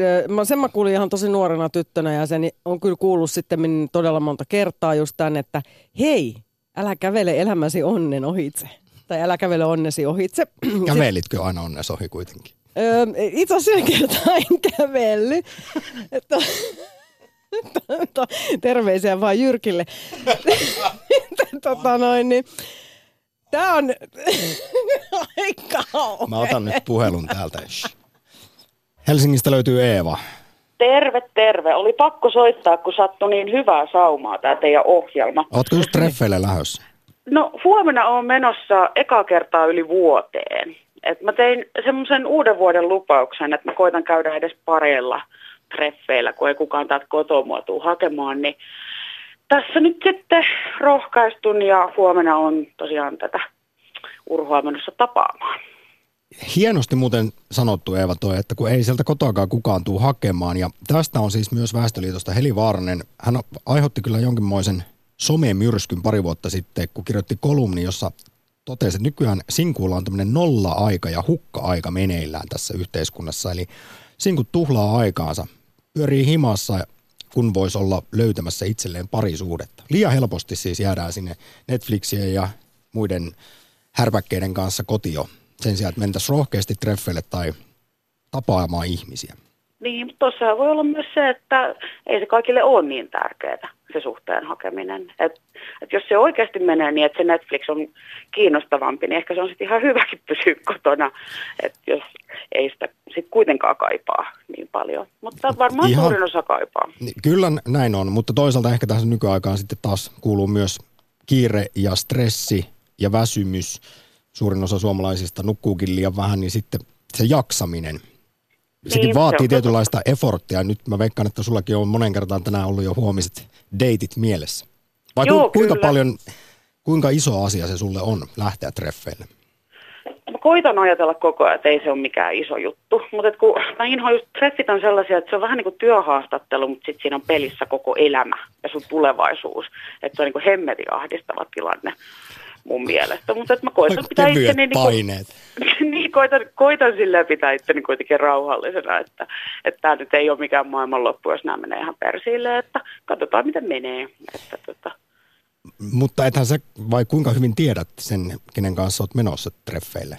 sen mä kuulin ihan tosi nuorena tyttönä ja sen on kyllä kuullut sitten todella monta kertaa just tämän, että hei, älä kävele elämäsi onnen ohitse. Tai älä kävele onnesi ohitse. Kävelitkö aina onnes ohi kuitenkin? Öö, itse asiassa yhden kertaa en kävellyt. Terveisiä vaan Jyrkille. tota noin, niin, Tää on aika Mä otan nyt puhelun täältä. Helsingistä löytyy Eeva. Terve, terve. Oli pakko soittaa, kun sattui niin hyvää saumaa tämä teidän ohjelma. Ootko just treffeille lähdössä? No huomenna on menossa eka kertaa yli vuoteen. Et mä tein semmoisen uuden vuoden lupauksen, että mä koitan käydä edes pareilla treffeillä, kun ei kukaan täältä kotoa tuu hakemaan. Niin tässä nyt sitten rohkaistun ja huomenna on tosiaan tätä urhoa menossa tapaamaan. Hienosti muuten sanottu Eeva toi, että kun ei sieltä kotoakaan kukaan tuu hakemaan. Ja tästä on siis myös Väestöliitosta Heli Vaaranen. Hän aiheutti kyllä jonkinmoisen somemyrskyn pari vuotta sitten, kun kirjoitti kolumni, jossa totesi, että nykyään sinkuilla on tämmöinen nolla-aika ja hukka-aika meneillään tässä yhteiskunnassa. Eli sinkut tuhlaa aikaansa, pyörii himassa, kun voisi olla löytämässä itselleen parisuudetta. Liian helposti siis jäädään sinne Netflixien ja muiden härpäkkeiden kanssa kotio sen sijaan, että mentäisiin rohkeasti treffeille tai tapaamaan ihmisiä. Niin, mutta tuossa voi olla myös se, että ei se kaikille ole niin tärkeää, se suhteen hakeminen. Et, et jos se oikeasti menee niin, että se Netflix on kiinnostavampi, niin ehkä se on sitten ihan hyväkin pysyä kotona, että jos ei sitä sitten kuitenkaan kaipaa niin paljon. Mutta varmaan Ihan- suurin osa kaipaa. Niin, Kyllä näin on, mutta toisaalta ehkä tähän nykyaikaan sitten taas kuuluu myös kiire ja stressi ja väsymys. Suurin osa suomalaisista nukkuukin liian vähän, niin sitten se jaksaminen. Sekin Niin, se vaatii on tietynlaista efforttia. Nyt mä veikkaan, että sullakin on monen kertaan tänään ollut jo huomiset deitit mielessä. Vai Joo, ku, kuinka kyllä. paljon, Kuinka iso asia se sulle on lähteä treffeille? Mä koitan ajatella koko ajan, että ei se ole mikään iso juttu. Mutta kun mä inhoan just treffit on sellaisia, että se on vähän niin kuin työhaastattelu, mutta sitten siinä on pelissä koko elämä ja sun tulevaisuus. Että se on niin kuin hemmetin ahdistava tilanne mun mielestä. Mutta että mä koitan Aika pitää itteni... Niin paineet. niin, koitan, koitan silleen pitää itteni kuitenkin rauhallisena, että että tämä nyt ei ole mikään maailmanloppu, jos nämä menee ihan persille, että katsotaan miten menee. Että, tota, Mutta ethän sä, vai kuinka hyvin tiedät sen, kenen kanssa oot menossa treffeille?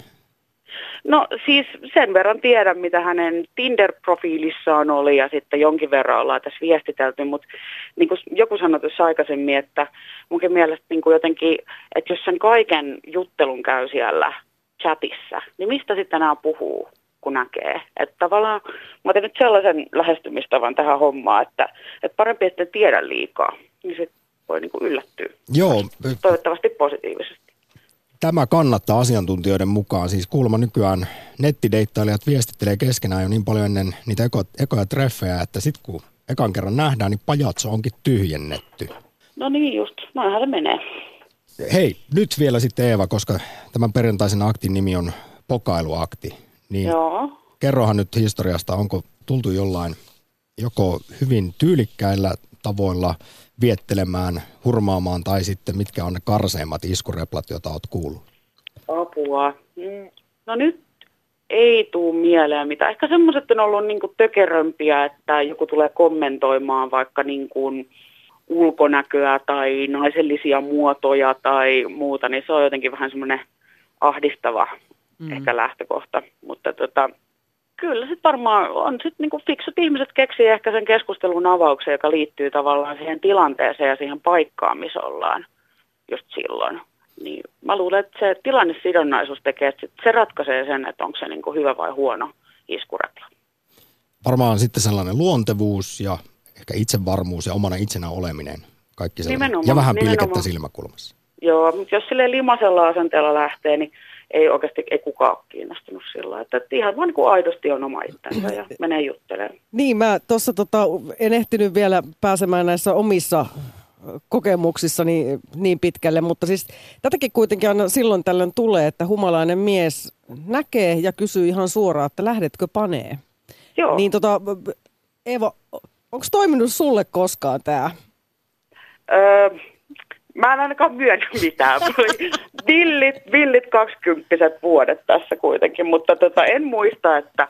No siis sen verran tiedän, mitä hänen Tinder-profiilissaan oli ja sitten jonkin verran ollaan tässä viestitelty, mutta niin kuin joku sanoi tuossa aikaisemmin, että munkin mielestä niin kuin jotenkin, että jos sen kaiken juttelun käy siellä chatissa, niin mistä sitten nämä puhuu, kun näkee? Että tavallaan mä otin nyt sellaisen lähestymistavan tähän hommaan, että, että parempi, että tiedä liikaa, niin se voi niin kuin yllättyä. Joo, Toivottavasti positiivisesti. Tämä kannattaa asiantuntijoiden mukaan. Siis kuulemma nykyään nettideittailijat viestittelee keskenään jo niin paljon ennen niitä eko, ekoja treffejä, että sitten kun ekan kerran nähdään, niin pajatso onkin tyhjennetty. No niin just, noinhan se menee. Hei, nyt vielä sitten Eeva, koska tämän perjantaisen aktin nimi on pokailuakti. Niin Joo. kerrohan nyt historiasta, onko tultu jollain joko hyvin tyylikkäillä tavoilla viettelemään, hurmaamaan tai sitten mitkä on ne karseimmat iskureplat, joita oot kuullut? Apua. Mm, No nyt ei tuu mieleen mitä. Ehkä semmoiset on ollut niinku tökerömpiä, että joku tulee kommentoimaan vaikka niinku ulkonäköä tai naisellisia muotoja tai muuta, niin se on jotenkin vähän semmoinen ahdistava mm. ehkä lähtökohta. Mutta tota, kyllä sitten varmaan on sitten niinku fiksut ihmiset keksii ehkä sen keskustelun avauksen, joka liittyy tavallaan siihen tilanteeseen ja siihen paikkaan, missä ollaan just silloin. Niin mä luulen, että se tilannesidonnaisuus tekee, että sit se ratkaisee sen, että onko se niinku hyvä vai huono iskurepla. Varmaan sitten sellainen luontevuus ja ehkä itsevarmuus ja omana itsenä oleminen. Kaikki sellainen. Nimenomaan, ja vähän pilkettä nimenomaan. silmäkulmassa. Joo, mutta jos sille limaisella asenteella lähtee, niin ei oikeasti ei kukaan ole kiinnostunut sillä. Että, että ihan vaan niin kuin aidosti on oma itsensä ja menee juttelemaan. Niin, mä tuossa tota, en ehtinyt vielä pääsemään näissä omissa kokemuksissa niin, niin pitkälle, mutta siis tätäkin kuitenkin aina silloin tällöin tulee, että humalainen mies näkee ja kysyy ihan suoraan, että lähdetkö panee. Joo, Niin tota, Eeva, onko toiminut sulle koskaan tämä? öö, mä en ainakaan myönnä mitään. Villit, villit kaksikymppiset vuodet tässä kuitenkin, mutta tota, en muista, että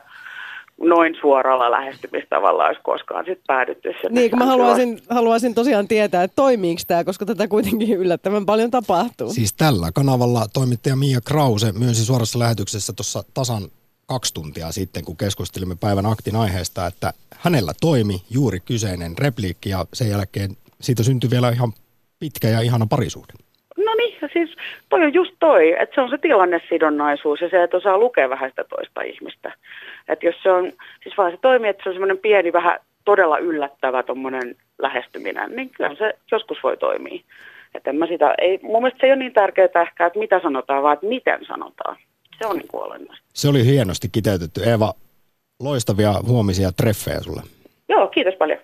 noin suoralla lähestymistavalla olisi koskaan sit päädytty. Niin, kun mä haluaisin, haluaisin tosiaan tietää, että toimiiko tämä, koska tätä kuitenkin yllättävän paljon tapahtuu. Siis tällä kanavalla toimittaja Mia Krause myönsi suorassa lähetyksessä tuossa tasan kaksi tuntia sitten, kun keskustelimme päivän aktin aiheesta, että hänellä toimi juuri kyseinen repliikki ja sen jälkeen siitä syntyi vielä ihan pitkä ja ihana parisuhde. No niin, ja siis toi on just toi, että se on se tilannesidonnaisuus ja se, että osaa lukea vähän sitä toista ihmistä. Että jos se on, siis vaan se toimii, että se on semmoinen pieni, vähän todella yllättävä tommonen lähestyminen, niin kyllä se joskus voi toimia. Että en mä sitä, ei, mun mielestä se ei ole niin tärkeää ehkä, että mitä sanotaan, vaan että miten sanotaan. Se on niin kuin olennaista. Se oli hienosti kiteytetty. Eeva, loistavia huomisia treffejä sulle. Joo, kiitos paljon.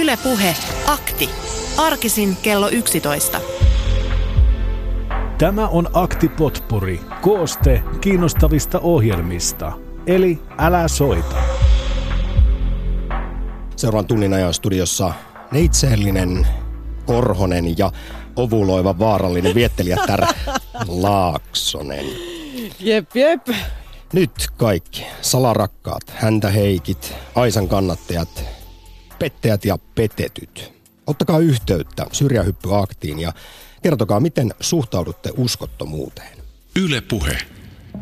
Yle Puhe. Akti. Arkisin kello 11. Tämä on Akti Potpuri, kooste kiinnostavista ohjelmista. Eli älä soita. Seuraavan tunnin ajan studiossa neitseellinen, korhonen ja ovuloiva vaarallinen viettelijätär Laaksonen. Jep, jep. Nyt kaikki, salarakkaat, häntä heikit, Aisan kannattajat, pettäjät ja petetyt. Ottakaa yhteyttä syrjähyppyaktiin ja kertokaa, miten suhtaudutte uskottomuuteen. Yle Puhe.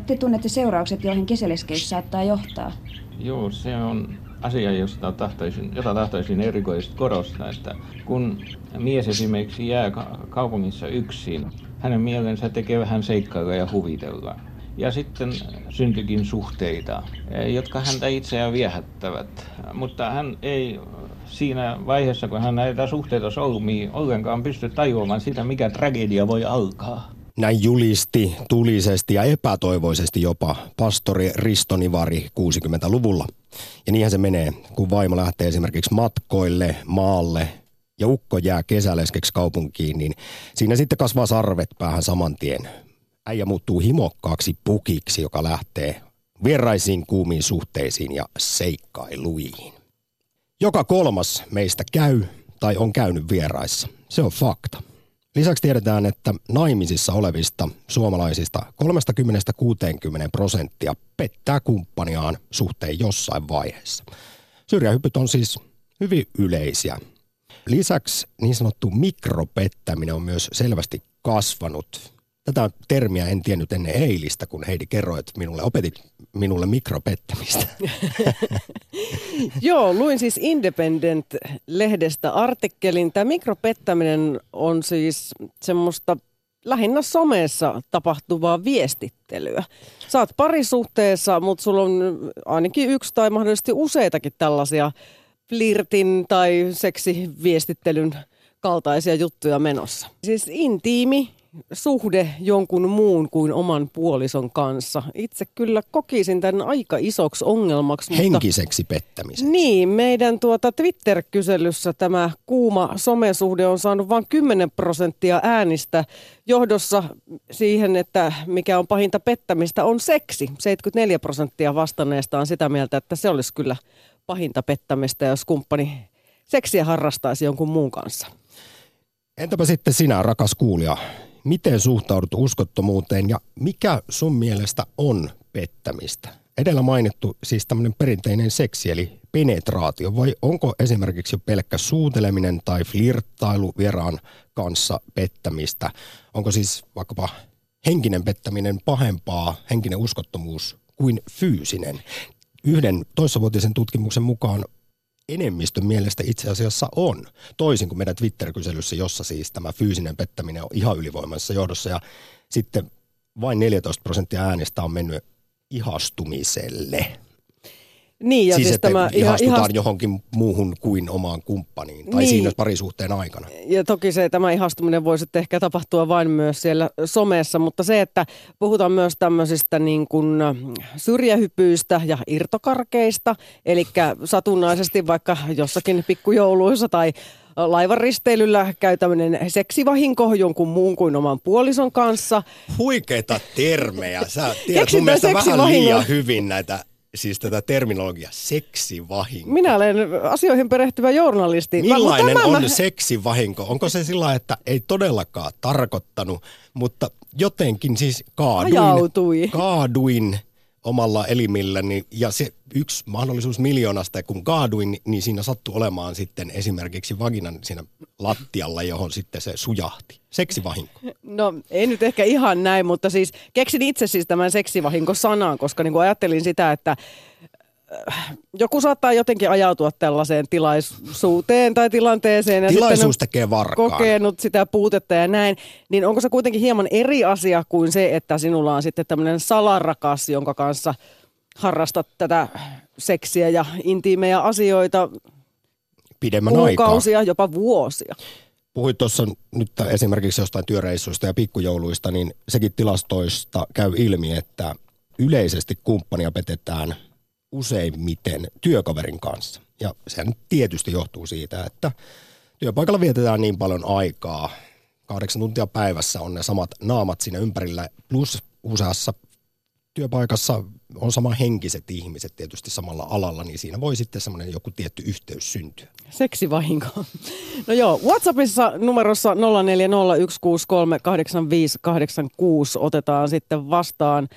Te tunnette seuraukset, joihin keseleskeys saattaa johtaa. Joo, se on asia, josta tahtoisin, jota tahtoisin erikoisesti korostaa, että kun mies esimerkiksi jää ka- kaupungissa yksin, hänen mielensä tekee vähän seikkailla ja huvitella. Ja sitten syntyikin suhteita, eh, jotka häntä itseään viehättävät. Mutta hän ei siinä vaiheessa, kun hän näitä suhteita solmii, ollenkaan pysty tajuamaan sitä, mikä tragedia voi alkaa. Näin julisti, tulisesti ja epätoivoisesti jopa pastori Risto Nivari 60-luvulla. Ja niinhän se menee, kun vaimo lähtee esimerkiksi matkoille, maalle, ja ukko jää kesäleskeksi kaupunkiin, niin siinä sitten kasvaa sarvet päähän saman tien. Äijä muuttuu himokkaaksi pukiksi, joka lähtee vieraisiin kuumiin suhteisiin ja seikkailuihin. Joka kolmas meistä käy tai on käynyt vieraissa. Se on fakta. Lisäksi tiedetään, että naimisissa olevista suomalaisista 30-60 prosenttia pettää kumppaniaan suhteen jossain vaiheessa. Syrjähypyt on siis hyvin yleisiä. Lisäksi niin sanottu mikropettäminen on myös selvästi kasvanut. Tätä termiä en tiennyt ennen eilistä, kun Heidi kerroit minulle, opetit minulle mikropettämistä. Joo, luin siis Independent-lehdestä artikkelin. Tämä mikropettäminen on siis semmoista lähinnä somessa tapahtuvaa viestittelyä. Saat parisuhteessa, mutta sulla on ainakin yksi tai mahdollisesti useitakin tällaisia flirtin tai seksiviestittelyn kaltaisia juttuja menossa. Siis intiimi suhde jonkun muun kuin oman puolison kanssa. Itse kyllä kokisin tämän aika isoksi ongelmaksi. Mutta Henkiseksi pettämiseksi. Niin, meidän tuota Twitter-kyselyssä tämä kuuma somesuhde on saanut vain 10 prosenttia äänistä johdossa siihen, että mikä on pahinta pettämistä on seksi. 74 prosenttia vastanneesta on sitä mieltä, että se olisi kyllä pahinta pettämistä, jos kumppani seksiä harrastaisi jonkun muun kanssa. Entäpä sitten sinä, rakas kuulija, miten suhtaudut uskottomuuteen ja mikä sun mielestä on pettämistä? Edellä mainittu siis tämmöinen perinteinen seksi eli penetraatio vai onko esimerkiksi pelkkä suuteleminen tai flirttailu vieraan kanssa pettämistä? Onko siis vaikkapa henkinen pettäminen pahempaa, henkinen uskottomuus kuin fyysinen? Yhden toissavuotisen tutkimuksen mukaan enemmistön mielestä itse asiassa on. Toisin kuin meidän Twitter-kyselyssä, jossa siis tämä fyysinen pettäminen on ihan ylivoimaisessa johdossa ja sitten vain 14 prosenttia äänestä on mennyt ihastumiselle. Niin, ja siis, siis että tämä ihastutaan ihast... johonkin muuhun kuin omaan kumppaniin, tai niin. siinä parisuhteen aikana. Ja toki se, tämä ihastuminen voi sitten ehkä tapahtua vain myös siellä somessa, mutta se, että puhutaan myös tämmöisistä niin kuin syrjähypyistä ja irtokarkeista, eli satunnaisesti vaikka jossakin pikkujouluissa tai laivan risteilyllä käy tämmöinen seksivahinko jonkun muun kuin oman puolison kanssa. Huikeita termejä. Sä tiedät mun mielestä vähän liian hyvin näitä siis tätä terminologiaa, seksivahinko. Minä olen asioihin perehtyvä journalisti. Millainen on mä... seksivahinko? Onko se sillä, että ei todellakaan tarkoittanut, mutta jotenkin siis kaaduin, Ajautui. kaaduin omalla elimilläni ja se yksi mahdollisuus miljoonasta, kun kaaduin, niin siinä sattui olemaan sitten esimerkiksi vaginan siinä lattialla, johon sitten se sujahti. Seksivahinko. No ei nyt ehkä ihan näin, mutta siis keksin itse siis tämän seksivahinko-sanan, koska niin kuin ajattelin sitä, että joku saattaa jotenkin ajautua tällaiseen tilaisuuteen tai tilanteeseen. Ja Tilaisuus tekee varkaan. Kokenut sitä puutetta ja näin. Niin onko se kuitenkin hieman eri asia kuin se, että sinulla on sitten tämmöinen salarakas, jonka kanssa harrastat tätä seksiä ja intiimejä asioita pidemmän kuukausia, aikaa. jopa vuosia. Puhuit tuossa nyt esimerkiksi jostain työreissuista ja pikkujouluista, niin sekin tilastoista käy ilmi, että yleisesti kumppania petetään useimmiten työkaverin kanssa. Ja sehän tietysti johtuu siitä, että työpaikalla vietetään niin paljon aikaa. Kahdeksan tuntia päivässä on ne samat naamat siinä ympärillä, plus useassa työpaikassa on sama henkiset ihmiset tietysti samalla alalla, niin siinä voi sitten semmoinen joku tietty yhteys syntyä. Seksivahinko. No joo, WhatsAppissa numerossa 0401638586 otetaan sitten vastaan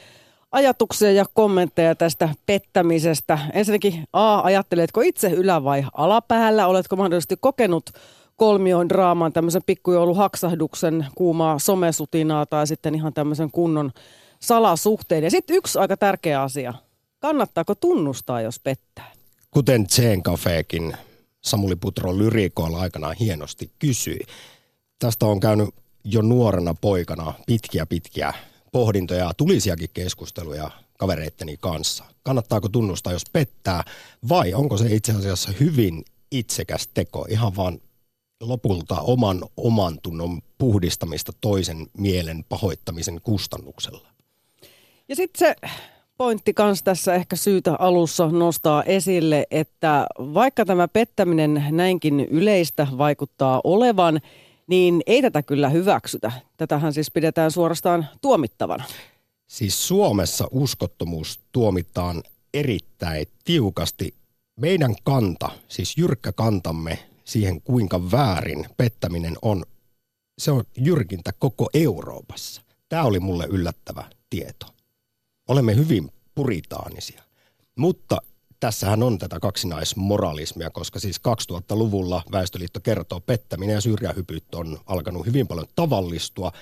ajatuksia ja kommentteja tästä pettämisestä. Ensinnäkin A, ajatteletko itse ylä- vai alapäällä? Oletko mahdollisesti kokenut kolmion draaman, tämmöisen pikkujouluhaksahduksen, kuumaa somesutinaa tai sitten ihan tämmöisen kunnon salasuhteen. Ja sitten yksi aika tärkeä asia. Kannattaako tunnustaa, jos pettää? Kuten Zen Cafekin Samuli Putro lyrikoilla aikanaan hienosti kysyi. Tästä on käynyt jo nuorena poikana pitkiä pitkiä pohdintoja, tulisiakin keskusteluja kavereitteni kanssa. Kannattaako tunnustaa, jos pettää, vai onko se itse asiassa hyvin itsekäs teko, ihan vaan lopulta oman oman tunnon puhdistamista toisen mielen pahoittamisen kustannuksella? Ja sitten se pointti kans tässä ehkä syytä alussa nostaa esille, että vaikka tämä pettäminen näinkin yleistä vaikuttaa olevan, niin ei tätä kyllä hyväksytä. Tätähän siis pidetään suorastaan tuomittavana. Siis Suomessa uskottomuus tuomitaan erittäin tiukasti. Meidän kanta, siis jyrkkä kantamme siihen, kuinka väärin pettäminen on, se on jyrkintä koko Euroopassa. Tämä oli mulle yllättävä tieto. Olemme hyvin puritaanisia. Mutta tässähän on tätä kaksinaismoralismia, koska siis 2000-luvulla Väestöliitto kertoo, pettäminen ja syrjähypyt on alkanut hyvin paljon tavallistua.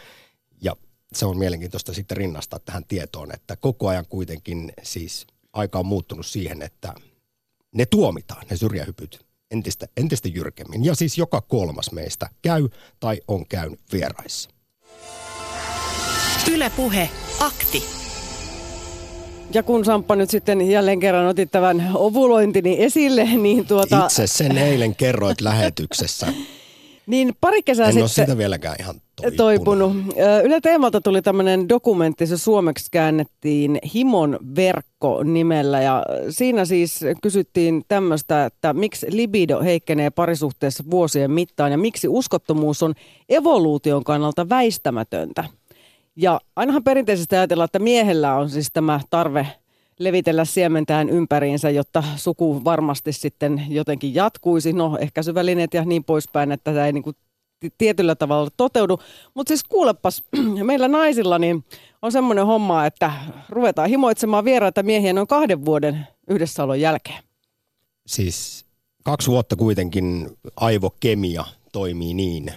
Ja se on mielenkiintoista sitten rinnastaa tähän tietoon, että koko ajan kuitenkin siis aika on muuttunut siihen, että ne tuomitaan, ne syrjähypyt, entistä, entistä jyrkemmin. Ja siis joka kolmas meistä käy tai on käynyt vieraissa. Ylepuhe akti. Ja kun Samppa nyt sitten jälleen kerran otit tämän ovulointini esille, niin tuota... Itse sen eilen kerroit lähetyksessä. Niin pari kesää en sitten... ole siitä vieläkään ihan toipunut. toipunut. Yle Teemalta tuli tämmöinen dokumentti, se suomeksi käännettiin Himon verkko nimellä ja siinä siis kysyttiin tämmöistä, että miksi libido heikkenee parisuhteessa vuosien mittaan ja miksi uskottomuus on evoluution kannalta väistämätöntä. Ja ainahan perinteisesti ajatellaan, että miehellä on siis tämä tarve levitellä siementään ympäriinsä, jotta suku varmasti sitten jotenkin jatkuisi. No, ehkäisyvälineet ja niin poispäin, että tämä ei niin kuin tietyllä tavalla toteudu. Mutta siis kuulepas, meillä naisilla niin on semmoinen homma, että ruvetaan himoitsemaan vieraita miehiä noin kahden vuoden yhdessäolon jälkeen. Siis kaksi vuotta kuitenkin aivokemia toimii niin,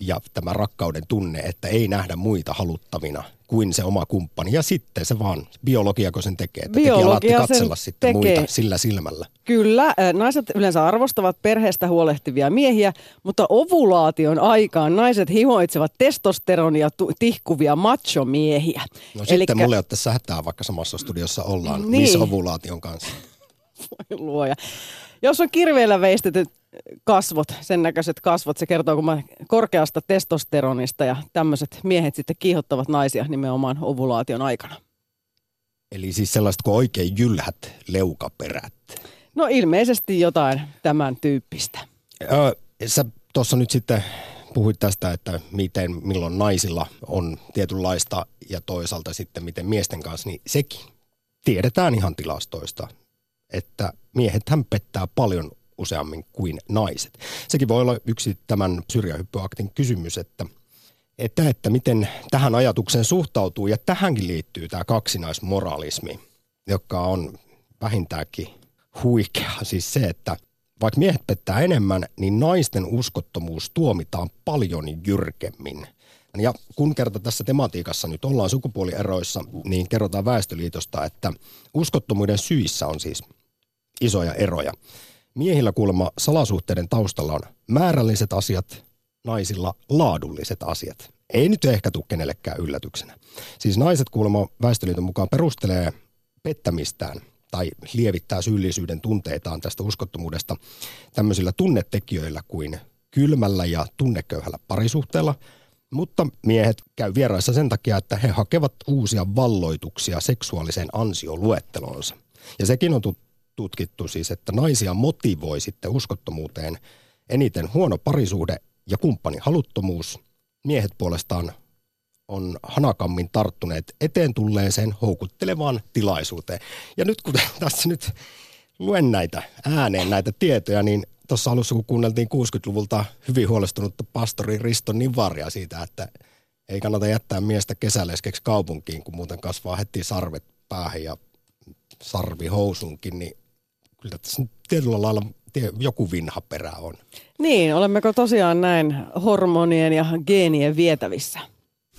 ja tämä rakkauden tunne, että ei nähdä muita haluttavina kuin se oma kumppani. Ja sitten se vaan, biologiako sen tekee, että Biologia tekin katsella sitten tekee. muita sillä silmällä. Kyllä, naiset yleensä arvostavat perheestä huolehtivia miehiä, mutta ovulaation aikaan naiset himoitsevat testosteronia tihkuvia machomiehiä. No Elikkä... sitten mulle ei ole tässä hätää, vaikka samassa studiossa ollaan, niin. missä ovulaation kanssa. Voi luoja. Jos on kirveellä veistetyt kasvot, sen näköiset kasvot, se kertoo kun korkeasta testosteronista ja tämmöiset miehet sitten kiihottavat naisia nimenomaan ovulaation aikana. Eli siis sellaiset kuin oikein jylhät leukaperät. No ilmeisesti jotain tämän tyyppistä. Öö, sä tuossa nyt sitten puhuit tästä, että miten, milloin naisilla on tietynlaista ja toisaalta sitten miten miesten kanssa, niin sekin tiedetään ihan tilastoista, että miehet pettää paljon useammin kuin naiset. Sekin voi olla yksi tämän syrjähyppyaktin kysymys, että, että, että miten tähän ajatukseen suhtautuu. Ja tähänkin liittyy tämä kaksinaismoralismi, joka on vähintäänkin huikea. Siis se, että vaikka miehet pettää enemmän, niin naisten uskottomuus tuomitaan paljon jyrkemmin. Ja kun kerta tässä tematiikassa nyt ollaan sukupuolieroissa, niin kerrotaan Väestöliitosta, että uskottomuuden syissä on siis isoja eroja. Miehillä kuulemma salasuhteiden taustalla on määrälliset asiat, naisilla laadulliset asiat. Ei nyt ehkä tule kenellekään yllätyksenä. Siis naiset kuulemma Väestöliiton mukaan perustelee pettämistään tai lievittää syyllisyyden tunteitaan tästä uskottomuudesta tämmöisillä tunnetekijöillä kuin kylmällä ja tunneköyhällä parisuhteella, mutta miehet käy vieraissa sen takia, että he hakevat uusia valloituksia seksuaaliseen ansioluettelonsa. Ja sekin on tutkittu siis, että naisia motivoi sitten uskottomuuteen eniten huono parisuhde ja kumppanin haluttomuus. Miehet puolestaan on hanakammin tarttuneet eteen tulleeseen houkuttelevaan tilaisuuteen. Ja nyt kun tässä nyt luen näitä ääneen näitä tietoja, niin tuossa alussa kun kuunneltiin 60-luvulta hyvin huolestunutta pastori Risto Nivaria siitä, että ei kannata jättää miestä kesäleskeksi kaupunkiin, kun muuten kasvaa heti sarvet päähän ja sarvi housunkin, niin kyllä tässä tietyllä lailla joku vinha perä on. Niin, olemmeko tosiaan näin hormonien ja geenien vietävissä?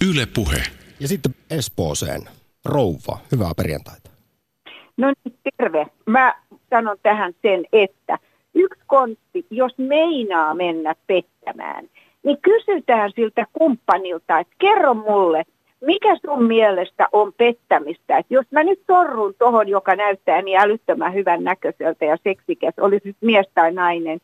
Yle puhe. Ja sitten Espooseen. Rouva, hyvää perjantaita. No niin, terve. Mä sanon tähän sen, että yksi kontti, jos meinaa mennä pettämään, niin kysytään siltä kumppanilta, että kerro mulle – mikä sun mielestä on pettämistä? Et jos mä nyt torrun tohon, joka näyttää niin älyttömän hyvän näköiseltä ja seksikäs, olisi nyt mies tai nainen,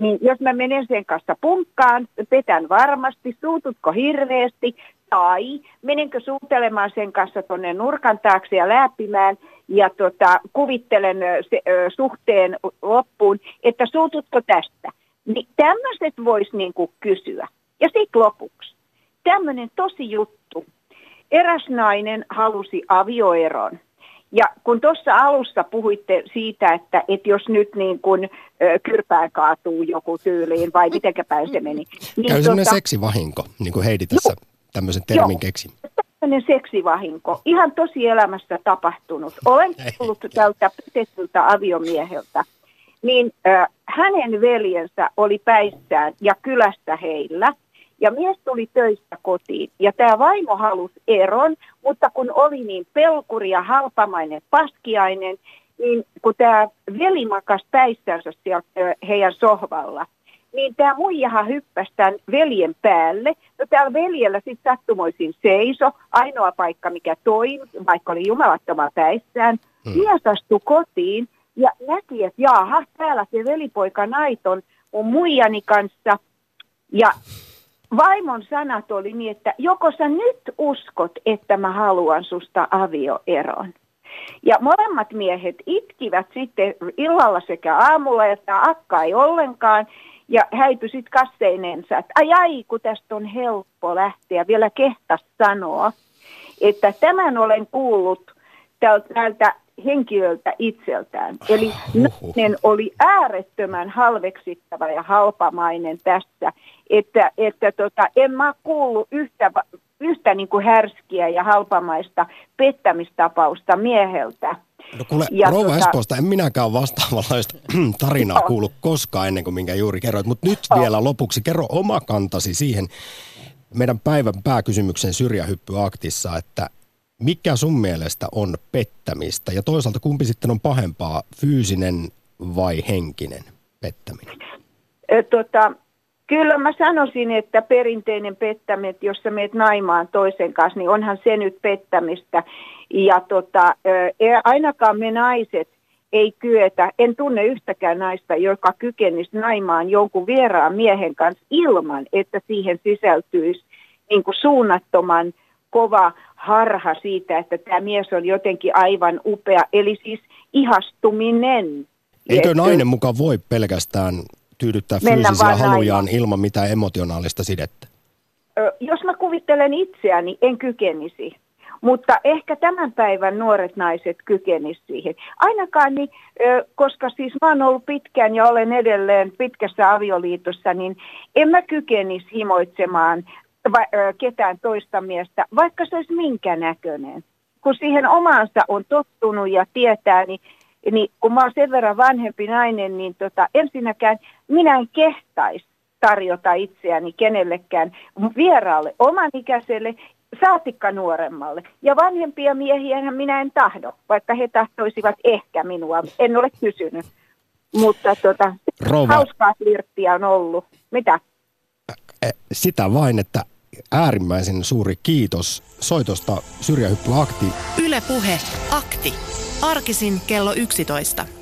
niin jos mä menen sen kanssa punkkaan, petän varmasti, suututko hirveästi, Tai menenkö suutelemaan sen kanssa tuonne nurkan taakse ja läpimään ja tota, kuvittelen se, ö, suhteen loppuun, että suututko tästä. Niin tämmöiset voisi niinku kysyä. Ja sitten lopuksi, tämmöinen tosi juttu. Eräs nainen halusi avioeron. Ja kun tuossa alussa puhuitte siitä, että, että jos nyt niin kun, ö, kyrpään kaatuu joku tyyliin, vai mitenkä päin se meni. Niin Käy tota, seksivahinko, niin kuin Heidi tässä joo, tämmöisen termin joo, keksi. Tämmöinen seksivahinko, ihan tosi elämässä tapahtunut. Olen tullut tältä petettyltä aviomieheltä. Niin ö, hänen veljensä oli päissään ja kylästä heillä – ja mies tuli töistä kotiin ja tämä vaimo halusi eron, mutta kun oli niin pelkuri ja halpamainen paskiainen, niin kun tämä veli makas päissänsä siellä heidän sohvalla, niin tämä muijahan hyppäsi tämän veljen päälle. No täällä veljellä sitten sattumoisin seiso, ainoa paikka mikä toimi, vaikka oli jumalattoman päissään. Hmm. Mies astui kotiin ja näki, että jaaha, täällä se velipoika naiton on muijani kanssa. Ja vaimon sanat oli niin, että joko sä nyt uskot, että mä haluan susta avioeron. Ja molemmat miehet itkivät sitten illalla sekä aamulla, tämä akka ei ollenkaan. Ja häipy sitten kasseinensa, että ai ai, kun tästä on helppo lähteä. Vielä kehtas sanoa, että tämän olen kuullut tältä henkilöltä itseltään. Eli nainen oli äärettömän halveksittava ja halpamainen tässä, että, että tota, en mä kuullut yhtä, yhtä niin kuin härskiä ja halpamaista pettämistapausta mieheltä. No kuule, ja Rouva tota, Espoosta, en minäkään vastaavanlaista tarinaa no. kuulu koskaan ennen kuin minkä juuri kerroit, mutta nyt no. vielä lopuksi kerro oma kantasi siihen meidän päivän pääkysymyksen syrjähyppyaktissa, että mikä sun mielestä on pettämistä ja toisaalta kumpi sitten on pahempaa, fyysinen vai henkinen pettäminen? Tota, kyllä mä sanoisin, että perinteinen pettäminen, jos sä meet naimaan toisen kanssa, niin onhan se nyt pettämistä. Ja tota, e, ainakaan me naiset ei kyetä, en tunne yhtäkään naista, joka kykenisi naimaan jonkun vieraan miehen kanssa ilman, että siihen sisältyisi niin kuin suunnattoman kova harha siitä, että tämä mies on jotenkin aivan upea, eli siis ihastuminen. Eikö nainen mukaan voi pelkästään tyydyttää fyysisiä halujaan naima. ilman mitään emotionaalista sidettä? Jos mä kuvittelen itseäni, en kykenisi. Mutta ehkä tämän päivän nuoret naiset kykenisivät siihen. Ainakaan, niin, koska siis mä oon ollut pitkään ja olen edelleen pitkässä avioliitossa, niin en mä kykenisi himoitsemaan va- ketään toista miestä, vaikka se olisi minkä näköinen. Kun siihen omaansa on tottunut ja tietää, niin, niin kun mä oon sen verran vanhempi nainen, niin tota, ensinnäkään minä en kehtaisi tarjota itseäni kenellekään vieraalle, oman ikäiselle, saatikka nuoremmalle. Ja vanhempia miehiä minä en tahdo, vaikka he tahtoisivat ehkä minua. En ole kysynyt. Mutta tota, Rova. hauskaa flirttiä on ollut. Mitä? Sitä vain, että äärimmäisen suuri kiitos soitosta Syrjähyppyakti. Ylepuhe akti. Arkisin kello 11.